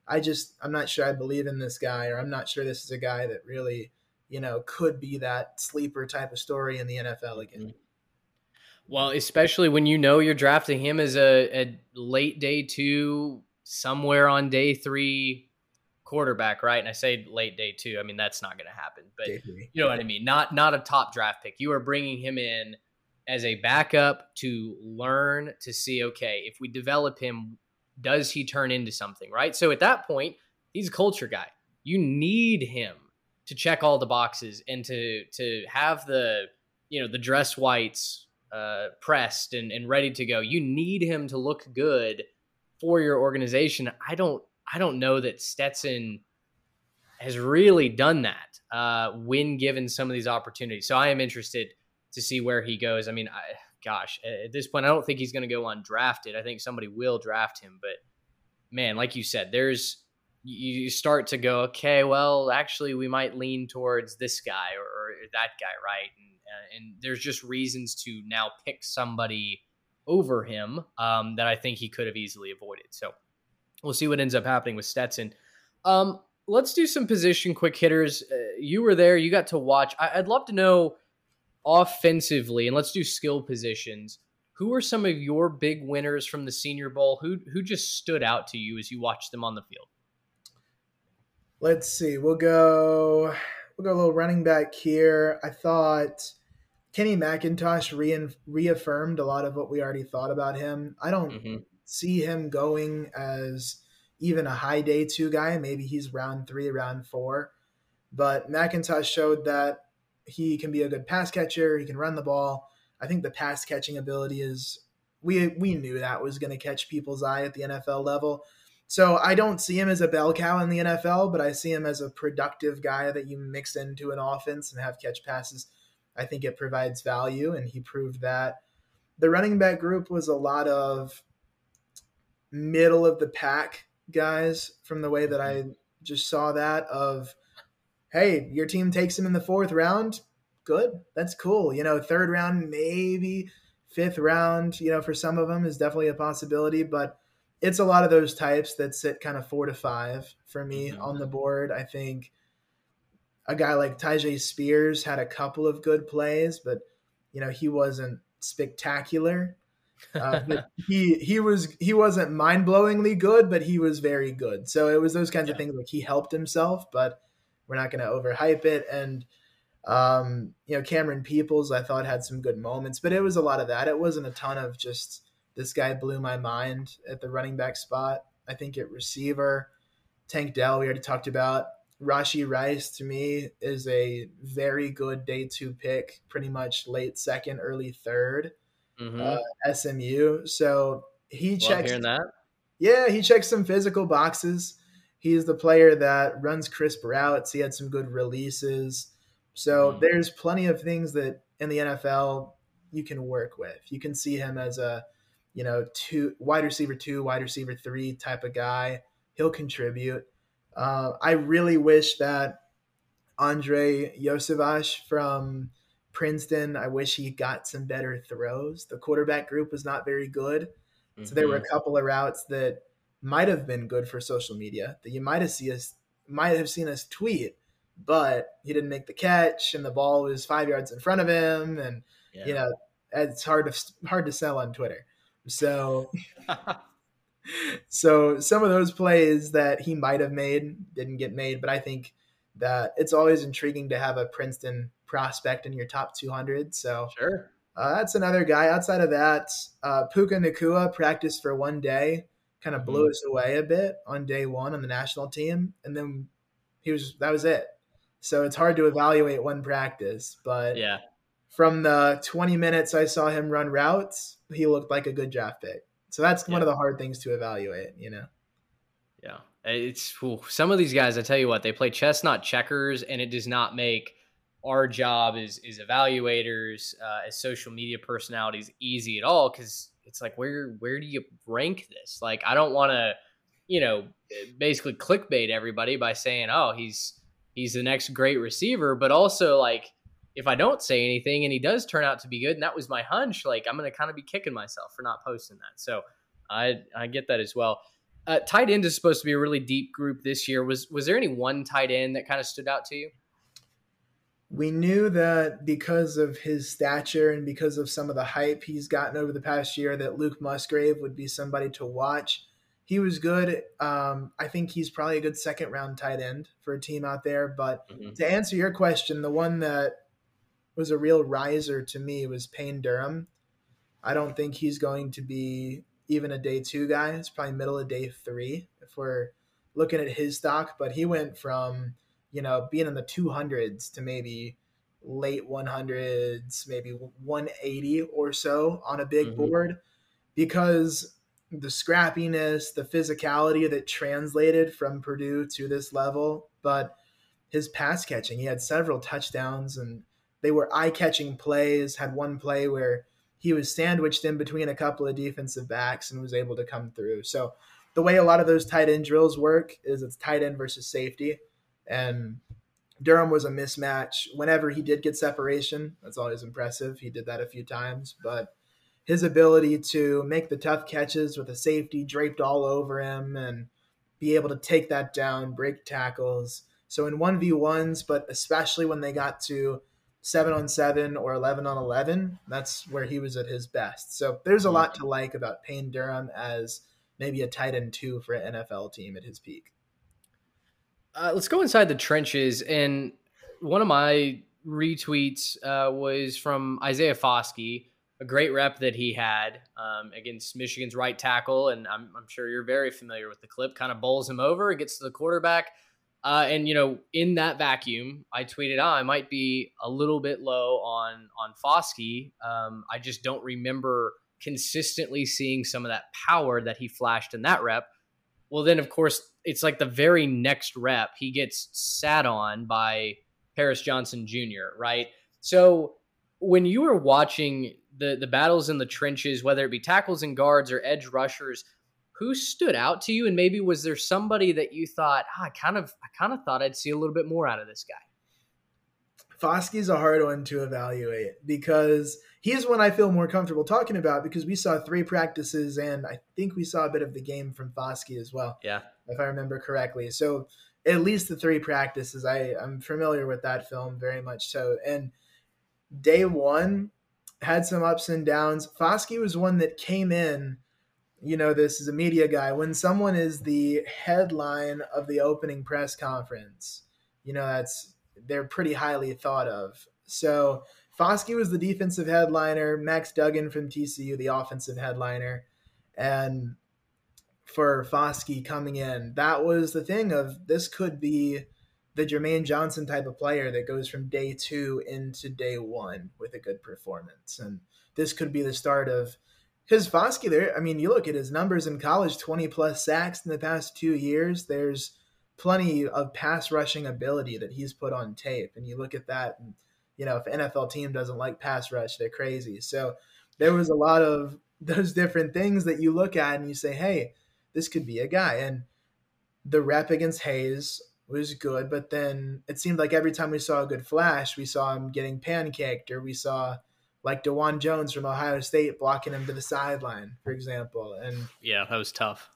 I just I'm not sure I believe in this guy, or I'm not sure this is a guy that really, you know, could be that sleeper type of story in the NFL again." Mm-hmm. Well, especially when you know you're drafting him as a, a late day two, somewhere on day three quarterback, right? And I say late day two. I mean that's not going to happen, but you know what I mean. Not not a top draft pick. You are bringing him in as a backup to learn to see. Okay, if we develop him, does he turn into something, right? So at that point, he's a culture guy. You need him to check all the boxes and to to have the you know the dress whites uh, pressed and, and ready to go. You need him to look good for your organization. I don't I don't know that Stetson has really done that uh, when given some of these opportunities. So I am interested to see where he goes. I mean, I, gosh, at this point, I don't think he's going to go undrafted. I think somebody will draft him, but man, like you said, there's you start to go, okay, well, actually, we might lean towards this guy or, or that guy, right? And, and there's just reasons to now pick somebody over him um, that I think he could have easily avoided. So we'll see what ends up happening with Stetson. Um, let's do some position quick hitters. Uh, you were there, you got to watch. I- would love to know offensively, and let's do skill positions. Who are some of your big winners from the Senior Bowl? Who who just stood out to you as you watched them on the field? Let's see. We'll go. We'll go a little running back here. I thought Kenny McIntosh re- reaffirmed a lot of what we already thought about him. I don't mm-hmm see him going as even a high day two guy. Maybe he's round three, round four. But McIntosh showed that he can be a good pass catcher. He can run the ball. I think the pass catching ability is we we knew that was going to catch people's eye at the NFL level. So I don't see him as a bell cow in the NFL, but I see him as a productive guy that you mix into an offense and have catch passes. I think it provides value, and he proved that. The running back group was a lot of middle of the pack guys from the way that I just saw that of hey, your team takes him in the fourth round. Good. That's cool. You know, third round, maybe fifth round, you know, for some of them is definitely a possibility, but it's a lot of those types that sit kind of four to five for me mm-hmm. on the board. I think a guy like Tyjae Spears had a couple of good plays, but you know, he wasn't spectacular. Uh, he he was he wasn't mind blowingly good, but he was very good. So it was those kinds yeah. of things like he helped himself, but we're not going to overhype it. And um, you know, Camerun Peoples, I thought had some good moments, but it was a lot of that. It wasn't a ton of just this guy blew my mind at the running back spot. I think at receiver, Tank Dell, we already talked about. Rashee Rice to me is a very good day two pick, pretty much late second, early third mm-hmm. uh, SMU. So he Love checks that. Yeah, he checks some physical boxes. He's the player that runs crisp routes. He had some good releases. So mm-hmm. there's plenty of things that in the NFL you can work with. You can see him as a, you know, two wide receiver two, wide receiver three type of guy. He'll contribute. Uh, I really wish that Andrei Iosivas from Princeton, I wish he got some better throws. The quarterback group was not very good. Mm-hmm. So there were a mm-hmm. couple of routes that might have been good for social media that you might have seen us might have seen us tweet, but he didn't make the catch and the ball was five yards in front of him and yeah. you know it's hard to hard to sell on Twitter. So so some of those plays that he might have made didn't get made, but I think that it's always intriguing to have a Princeton prospect in your top 200. So sure. Uh, that's another guy. Outside of that, uh, Puka Nacua practiced for one day, kind of blew mm-hmm. us away a bit on day one on the national team, and then he was that was it. So it's hard to evaluate one practice, but yeah, from the 20 minutes I saw him run routes, he looked like a good draft pick. So that's yeah. one of the hard things to evaluate, you know. Yeah, it's ooh, some of these guys. I tell you what, they play chess, not checkers, and it does not make our job as is evaluators, uh, as social media personalities, easy at all because it's like where where do you rank this? Like I don't want to, you know, basically clickbait everybody by saying, oh, he's he's the next great receiver, but also like if I don't say anything and he does turn out to be good, and that was my hunch, like I'm gonna kind of be kicking myself for not posting that. So I I get that as well. Uh, tight end is supposed to be a really deep group this year. Was was there any one tight end that kind of stood out to you? we knew that because of his stature and because of some of the hype he's gotten over the past year, that Luke Musgrave would be somebody to watch. He was good. Um, I think he's probably a good second round tight end for a team out there. But mm-hmm. to answer your question, the one that was a real riser to me was Payne Durham. I don't think he's going to be even a day two guy. It's probably middle of day three if we're looking at his stock. But he went from you know, being in the 200s to maybe late 100s, maybe 180 or so on a big mm-hmm. board because the scrappiness, the physicality that translated from Purdue to this level, but his pass catching, he had several touchdowns and they were eye catching plays. Had one play where he was sandwiched in between a couple of defensive backs and was able to come through. So, the way a lot of those tight end drills work is it's tight end versus safety. And Durham was a mismatch. Whenever he did get separation, that's always impressive. He did that a few times, but his ability to make the tough catches with a safety draped all over him and be able to take that down, break tackles. So in 1v1s, but especially when they got to 7 on 7 or 11 on 11, that's where he was at his best. So there's a lot to like about Payne Durham as maybe a tight end 2 for an NFL team at his peak. Uh, let's go inside the trenches. And one of my retweets uh, was from Isaiah Foskey, a great rep that he had um, against Michigan's right tackle. And I'm, I'm, sure you're very familiar with the clip. Kind of bowls him over, gets to the quarterback. Uh, and you know, in that vacuum, I tweeted, "Oh, I might be a little bit low on on Foskey. Um, I just don't remember consistently seeing some of that power that he flashed in that rep." Well, then of course it's like the very next rep he gets sat on by Paris Johnson Jr. Right. So when you were watching the the battles in the trenches, whether it be tackles and guards or edge rushers, who stood out to you, and maybe was there somebody that you thought, oh, I kind of I kind of thought I'd see a little bit more out of this guy. Foskey's a hard one to evaluate because he's one I feel more comfortable talking about because we saw three practices and I think we saw a bit of the game from Foskey as well. Yeah. If I remember correctly. So at least the three practices, I, I'm familiar with that film very much so. And day one had some ups and downs. Foskey was one that came in, you know, this is a media guy. When someone is the headline of the opening press conference, you know, that's they're pretty highly thought of. So Foskey was the defensive headliner, Max Duggan from TCU, the offensive headliner. And for Foskey coming in, that was the thing of this could be the Jermaine Johnson type of player that goes from day two into day one with a good performance. And this could be the start of Foskey there. I mean, you look at his numbers in college 20 plus sacks in the past two years. There's plenty of pass rushing ability that he's put on tape. And you look at that and you know, if NFL team doesn't like pass rush, they're crazy. So there was a lot of those different things that you look at and you say, hey, this could be a guy. And the rep against Hayes was good, but then it seemed like every time we saw a good flash, we saw him getting pancaked, or we saw like Dawand Jones from Ohio State blocking him to the sideline, for example. And yeah, that was tough.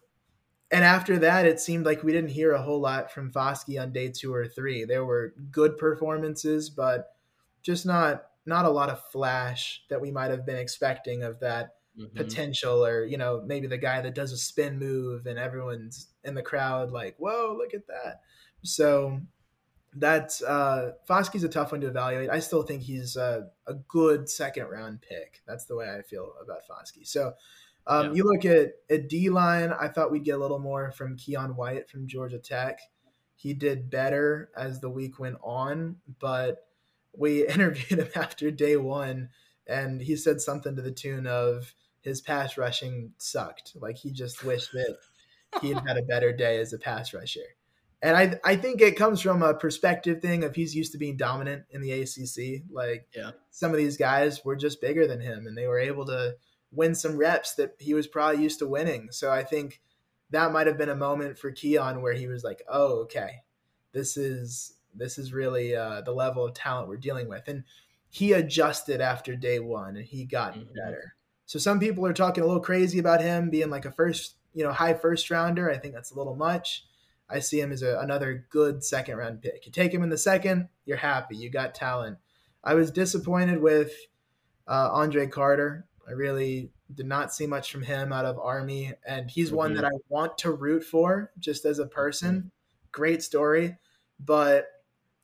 And after that, it seemed like we didn't hear a whole lot from Foskey on day two or three. There were good performances, but just not not a lot of flash that we might have been expecting of that mm-hmm. potential or you know maybe the guy that does a spin move and everyone's in the crowd like whoa look at that so that's uh Foskey's a tough one to evaluate. I still think he's a, a good second round pick. That's the way I feel about Foskey. So um, yeah. you look at a D line, I thought we'd get a little more from Keion White from Georgia Tech. He did better as the week went on, but we interviewed him after day one and he said something to the tune of his pass rushing sucked. Like he just wished that he had had a better day as a pass rusher. And I I think it comes from a perspective thing of he's used to being dominant in the ACC. Like yeah. some of these guys were just bigger than him, and they were able to win some reps that he was probably used to winning. So I think that might have been a moment for Keion where he was like, "Oh, okay, this is this is really uh, the level of talent we're dealing with." And he adjusted after day one, and he got mm-hmm. better. So some people are talking a little crazy about him being like a first, you know, high first rounder. I think that's a little much. I see him as a, another good second round pick. You take him in the second, you're happy. You got talent. I was disappointed with uh, Andre Carter. I really did not see much from him out of Army, and he's mm-hmm. one that I want to root for just as a person. Mm-hmm. Great story, but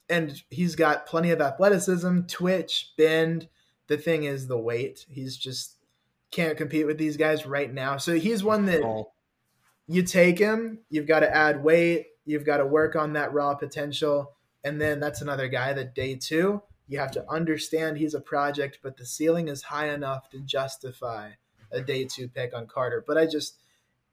and he's got plenty of athleticism, twitch, bend. The thing is the weight. He's just can't compete with these guys right now. So he's one that you take him, you've got to add weight, you've got to work on that raw potential. And then that's another guy that day two, you have to understand he's a project, but the ceiling is high enough to justify a day two pick on Carter. But I just,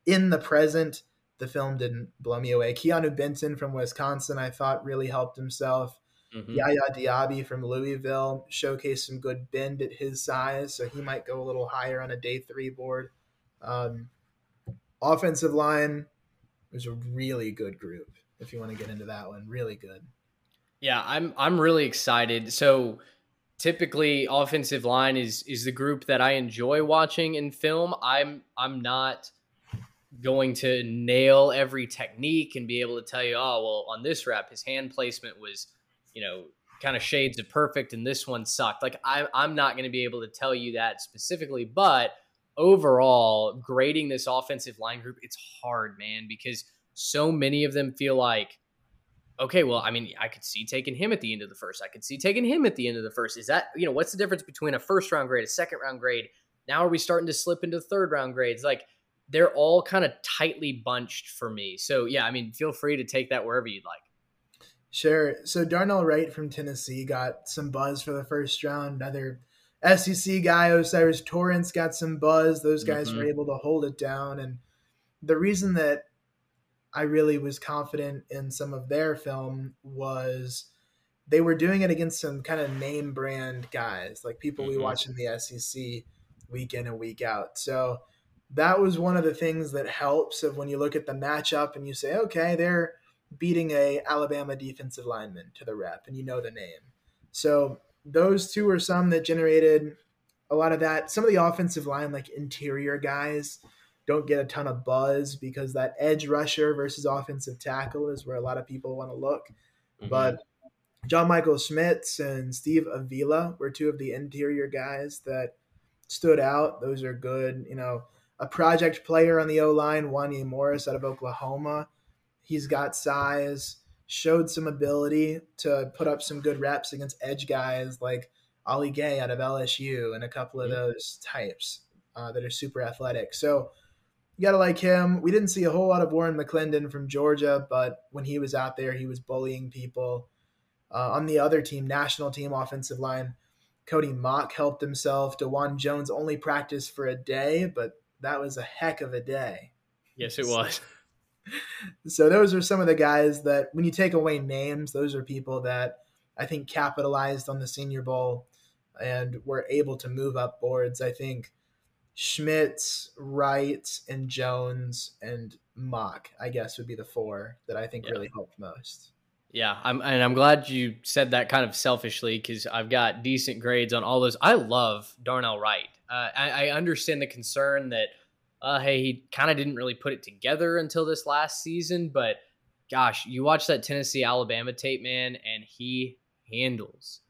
in the present, the film didn't blow me away. Keanu Benton from Wisconsin, I thought really helped himself. Mm-hmm. Yaya Diaby from Louisville showcased some good bend at his size, so he might go a little higher on a day three board. Um, offensive line was a really good group. If you want to get into that one, really good. Yeah, I'm I'm really excited. So typically offensive line is is the group that I enjoy watching in film. I'm I'm not going to nail every technique and be able to tell you, oh well, on this rep his hand placement was, you know, kind of shades of perfect and this one sucked. Like I I'm not going to be able to tell you that specifically, but overall, grading this offensive line group, it's hard, man, because so many of them feel like, okay, well, I mean, I could see taking him at the end of the first. I could see taking him at the end of the first. Is that, you know, what's the difference between a first round grade, a second round grade? Now are we starting to slip into third round grades? Like, they're all kind of tightly bunched for me. So, yeah, I mean, feel free to take that wherever you'd like. Sure. So, Darnell Wright from Tennessee got some buzz for the first round. Another SEC guy, O'Cyrus Torrence, got some buzz. Those guys mm-hmm. were able to hold it down. And the reason that I really was confident in some of their film was they were doing it against some kind of name brand guys, like people mm-hmm. we watch in the SEC week in and week out. So that was one of the things that helps of when you look at the matchup and you say, okay, they're beating a Alabama defensive lineman to the rep and you know the name. So those two are some that generated a lot of that. Some of the offensive line, like interior guys, don't get a ton of buzz because that edge rusher versus offensive tackle is where a lot of people want to look. Mm-hmm. But John Michael Schmitz and Steve Avila were two of the interior guys that stood out. Those are good. You know, a project player on the O line, Wanya Morris out of Oklahoma. He's got size showed some ability to put up some good reps against edge guys like Ali Gaye out of LSU and a couple of those types uh, that are super athletic. So you got to like him. We didn't see a whole lot of Warren McClendon from Georgia, but when he was out there, he was bullying people. Uh, on the other team, national team offensive line, Cody Mauch helped himself. Dawand Jones only practiced for a day, but that was a heck of a day. Yes, it was so those are some of the guys that when you take away names, those are people that I think capitalized on the Senior Bowl and were able to move up boards. I think Schmitz, Wright, and Jones and Mauch, I guess, would be the four that I think yeah. really helped most. Yeah, I'm, and I'm glad you said that kind of selfishly because I've got decent grades on all those. I love Darnell Wright. Uh, I, I understand the concern that – uh, hey, he kind of didn't really put it together until this last season. But gosh, you watch that Tennessee Alabama tape, man, and he handles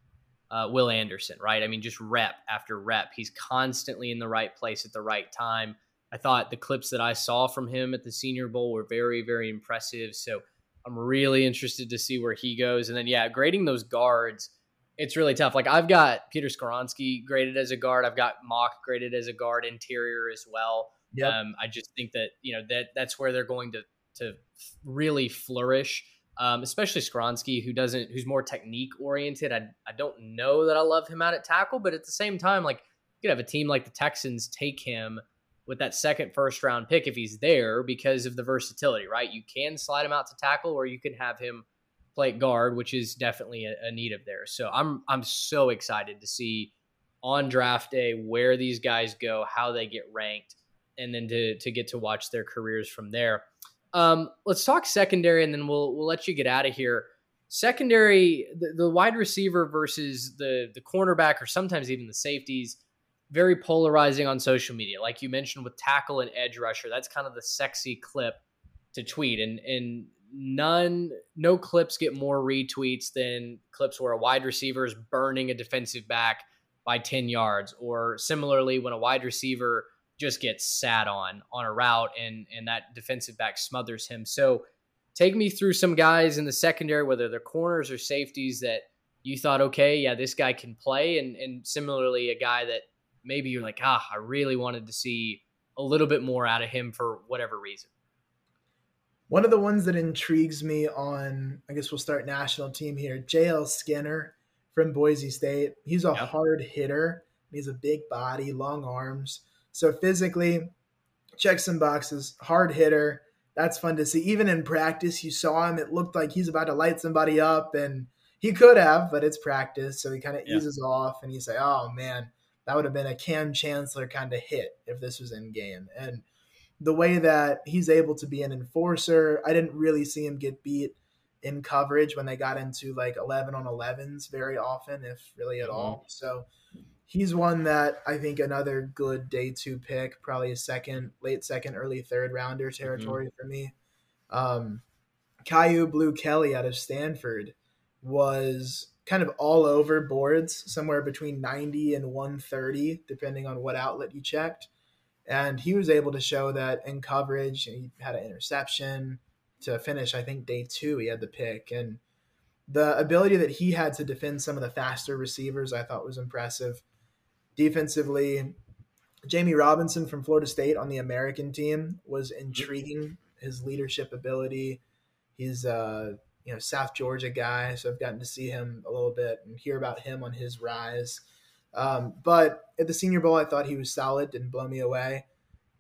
uh, Will Anderson, right? I mean, just rep after rep. He's constantly in the right place at the right time. I thought the clips that I saw from him at the Senior Bowl were very, very impressive. So I'm really interested to see where he goes. And then, yeah, grading those guards, it's really tough. Like I've got Peter Skoronski graded as a guard. I've got Mauch graded as a guard interior as well. Yep. Um, I just think that you know that that's where they're going to to really flourish. Um, especially Skoronski, who doesn't, who's more technique oriented. I, I don't know that I love him out at tackle, but at the same time, like you could have a team like the Texans take him with that second first round pick if he's there because of the versatility, right? You can slide him out to tackle, or you can have him play guard, which is definitely a, a need of theirs. So I'm I'm so excited to see on draft day where these guys go, how they get ranked, and then to to get to watch their careers from there. Um, let's talk secondary, and then we'll we'll let you get out of here. Secondary, the, the wide receiver versus the the cornerback, or sometimes even the safeties, very polarizing on social media. Like you mentioned with tackle and edge rusher, that's kind of the sexy clip to tweet, and and none no clips get more retweets than clips where a wide receiver is burning a defensive back by 10 yards or similarly when a wide receiver just gets sat on on a route and and that defensive back smothers him. So take me through some guys in the secondary, whether they're corners or safeties that you thought, okay, yeah, this guy can play, and and similarly a guy that maybe you're like, ah, I really wanted to see a little bit more out of him for whatever reason. One of the ones that intrigues me on, I guess we'll start national team here, JL Skinner from Boise State. He's a yep. hard hitter. He's a big body, long arms. So physically, check some boxes. Hard hitter. That's fun to see. Even in practice, you saw him. It looked like he's about to light somebody up, and he could have, but it's practice, so he kind of yeah. eases off, and you say, "Oh man, that would have been a Kam Chancellor kind of hit if this was in game." And the way that he's able to be an enforcer, I didn't really see him get beat in coverage when they got into like 11 on 11s very often, if really at mm-hmm. all. So he's one that I think another good day two pick, probably a second, late second, early third rounder mm-hmm. territory mm-hmm. for me. Um, Kyu Blu Kelly out of Stanford was kind of all over boards, somewhere between 90 and 130, depending on what outlet you checked. And he was able to show that in coverage, he had an interception to finish, I think, day two, he had the pick. And the ability that he had to defend some of the faster receivers, I thought was impressive. Defensively, Jammie Robinson from Florida State on the American team was intriguing. His leadership ability. He's a you know South Georgia guy, so I've gotten to see him a little bit and hear about him on his rise. Um, but at the Senior Bowl, I thought he was solid, didn't blow me away.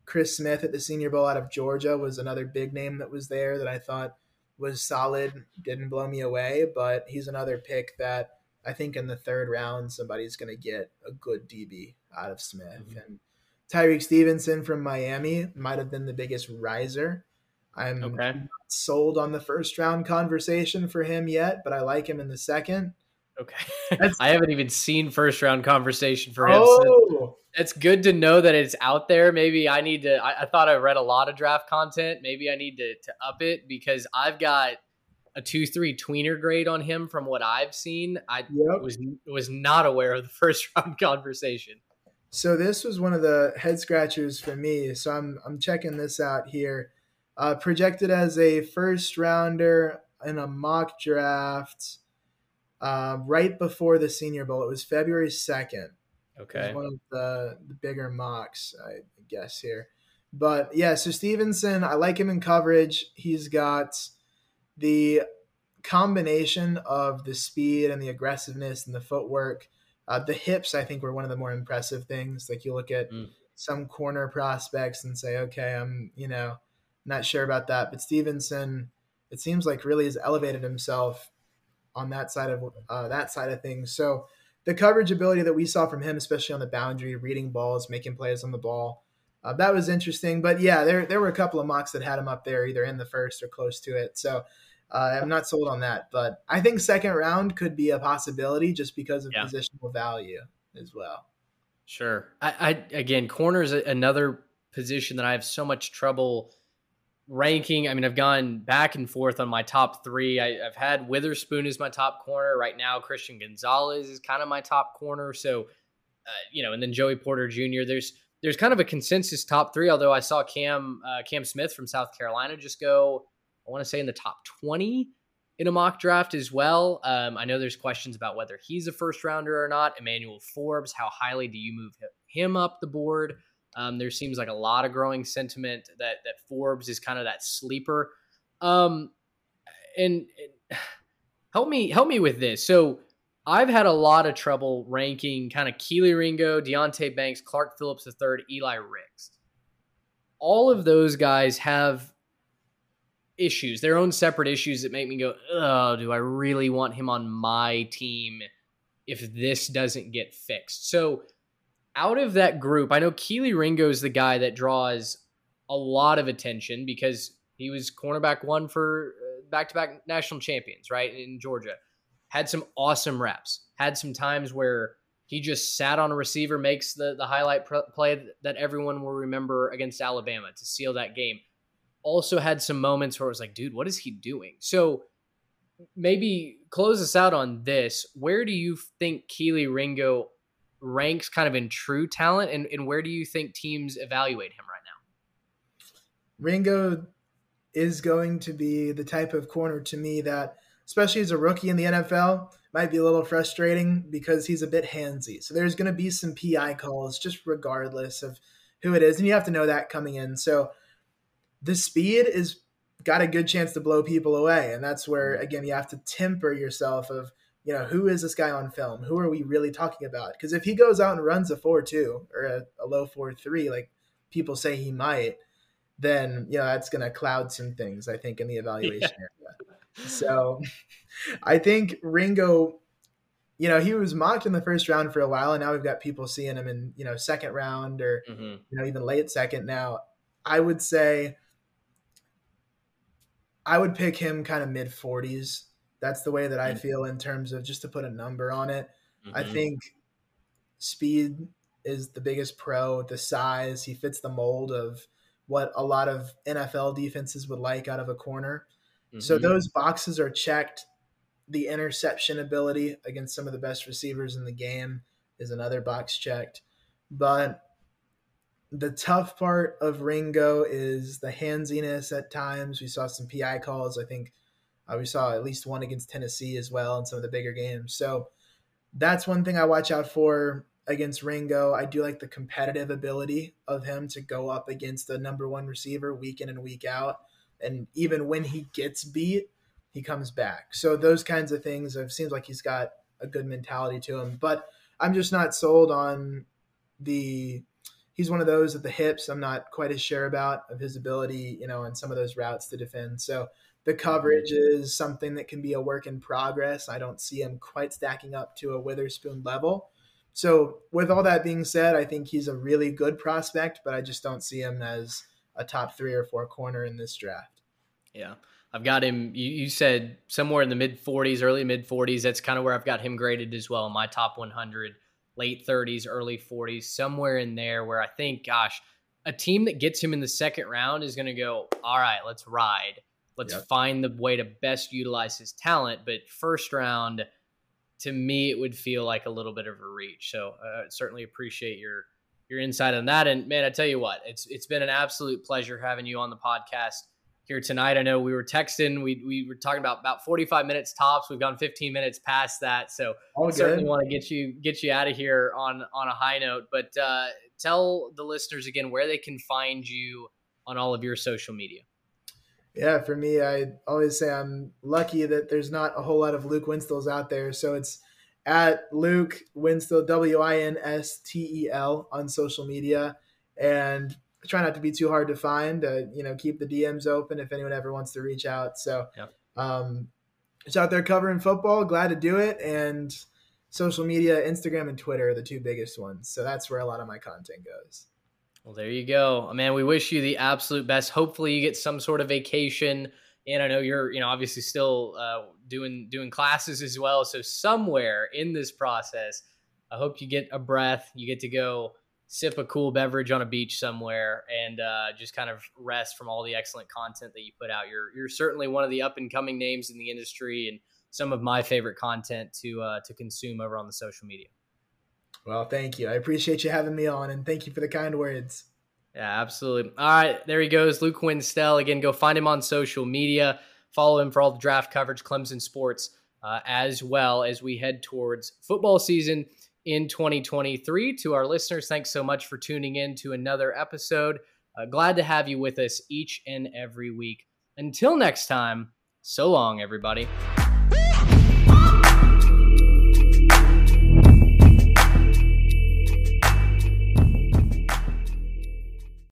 Chris Smith at the Senior Bowl out of Georgia was another big name that was there that I thought was solid, didn't blow me away, but he's another pick that I think in the third round, somebody's going to get a good DB out of Smith. Mm-hmm. And Tyrique Stevenson from Miami might have been the biggest riser. I'm okay. not sold on the first round conversation for him yet, but I like him in the second. Okay. I haven't even seen first round conversation for him. Oh. So it's good to know that it's out there. Maybe I need to. I, I, thought I read a lot of draft content. Maybe I need to, to up it because I've got a two three tweener grade on him from what I've seen. I yep. was was not aware of the first round conversation. So this was one of the head scratchers for me. So I'm I'm checking this out here. Uh, projected as a first rounder in a mock draft uh, right before the Senior Bowl. It was February second. Okay, one of the, the bigger mocks, I guess here. But yeah, so Stevenson, I like him in coverage. He's got the combination of the speed and the aggressiveness and the footwork, uh, the hips, I think were one of the more impressive things. Like you look at mm. some corner prospects and say, okay, I'm, you know, not sure about that. But Stevenson, it seems like really has elevated himself on that side of uh, that side of things. So the coverage ability that we saw from him, especially on the boundary, reading balls, making plays on the ball, uh, that was interesting. But yeah, there there were a couple of mocks that had him up there, either in the first or close to it. So uh, I'm not sold on that, but I think second round could be a possibility just because of yeah. positional value as well. Sure. I, I again, corners another position that I have so much trouble ranking. I mean, I've gone back and forth on my top three. I, have had Witherspoon as my top corner right now. Christian Gonzalez is kind of my top corner. So, uh, you know, and then Joey Porter Jr. There's there's kind of a consensus top three. Although I saw Cam uh, Cam Smith from South Carolina just go I want to say in the top 20 in a mock draft as well. Um, I know there's questions about whether he's a first rounder or not. Emmanuel Forbes, how highly do you move him up the board? Um, there seems like a lot of growing sentiment that that Forbes is kind of that sleeper. Um, and, and help me help me with this. So I've had a lot of trouble ranking kind of Kelee Ringo, Deonte Banks, Clark Phillips III, Eli Ricks. All of those guys have issues, their own separate issues that make me go, oh, do I really want him on my team if this doesn't get fixed? So out of that group, I know Kelee Ringo is the guy that draws a lot of attention because he was cornerback one for back to back national champions, right, in Georgia. Had some awesome reps, had some times where he just sat on a receiver, makes the, the highlight play that everyone will remember against Alabama to seal that game also had some moments where I was like, dude, what is he doing? So maybe close us out on this. Where do you think Kelee Ringo ranks kind of in true talent and, and where do you think teams evaluate him right now? Ringo is going to be the type of corner to me that, especially as a rookie in the NFL, might be a little frustrating because he's a bit handsy. So there's going to be some PI calls just regardless of who it is. And you have to know that coming in. So the speed is got a good chance to blow people away. And that's where, mm-hmm. again, you have to temper yourself of, you know, who is this guy on film? Who are we really talking about? Because if he goes out and runs a 4 2 or a, a low 4 3, like people say he might, then, you know, that's going to cloud some things, I think, in the evaluation yeah. area. So I think Ringo, you know, he was mocked in the first round for a while, and now we've got people seeing him in, you know, second round or, mm-hmm. you know, even late second now. I would say I would pick him kind of mid 40s. That's the way that I mm. feel in terms of just to put a number on it. Mm-hmm. I think speed is the biggest pro, the size, he fits the mold of what a lot of NFL defenses would like out of a corner. Mm-hmm. So those boxes are checked. The interception ability against some of the best receivers in the game is another box checked. But the tough part of Ringo is the handsiness at times. We saw some PI calls. I think uh, we saw at least one against Tennessee as well in some of the bigger games. So that's one thing I watch out for against Ringo. I do like the competitive ability of him to go up against the number one receiver week in and week out. And even when he gets beat, he comes back. So those kinds of things, it seems like he's got a good mentality to him. But I'm just not sold on the he's one of those at the hips I'm not quite as sure about of his ability, you know, on some of those routes to defend. So the coverage is something that can be a work in progress. I don't see him quite stacking up to a Witherspoon level. So with all that being said, I think he's a really good prospect, but I just don't see him as a top three or four corner in this draft. Yeah. I've got him. You, you said somewhere in the mid 40s, early mid 40s. That's kind of where I've got him graded as well. My top 100 late 30s, early 40s, somewhere in there where I think, gosh, a team that gets him in the second round is going to go, all right, let's ride. Let's yep. find the way to best utilize his talent. But first round, to me, it would feel like a little bit of a reach. So uh, certainly appreciate your your insight on that. And man, I tell you what, it's it's been an absolute pleasure having you on the podcast here tonight. I know we were texting, we, we were talking about about 45 minutes tops. We've gone 15 minutes past that. So I certainly want to get you get you out of here on on a high note. But uh, tell the listeners again where they can find you on all of your social media. Yeah, for me, I always say I'm lucky that there's not a whole lot of Luke Winstels out there. So it's at Luke Winstel, W I N S T E L on social media. And try not to be too hard to find. Uh, you know, keep the DMs open if anyone ever wants to reach out. So, yep. um, it's out there covering football. Glad to do it. And social media, Instagram and Twitter are the two biggest ones. So that's where a lot of my content goes. Well, there you go, man. We wish you the absolute best. Hopefully, you get some sort of vacation. And I know you're, you know, obviously still uh, doing doing classes as well. So somewhere in this process, I hope you get a breath. You get to go sip a cool beverage on a beach somewhere and uh, just kind of rest from all the excellent content that you put out. You're you're certainly one of the up and coming names in the industry and some of my favorite content to uh, to consume over on the social media. Well, thank you. I appreciate you having me on and thank you for the kind words. Yeah, absolutely. All right, there he goes, Luke Winstel. Again, go find him on social media. Follow him for all the draft coverage, Clemson sports, uh, as well as we head towards football season in 2023. To our listeners, thanks so much for tuning in to another episode. Uh, glad to have you with us each and every week. Until next time, so long, everybody.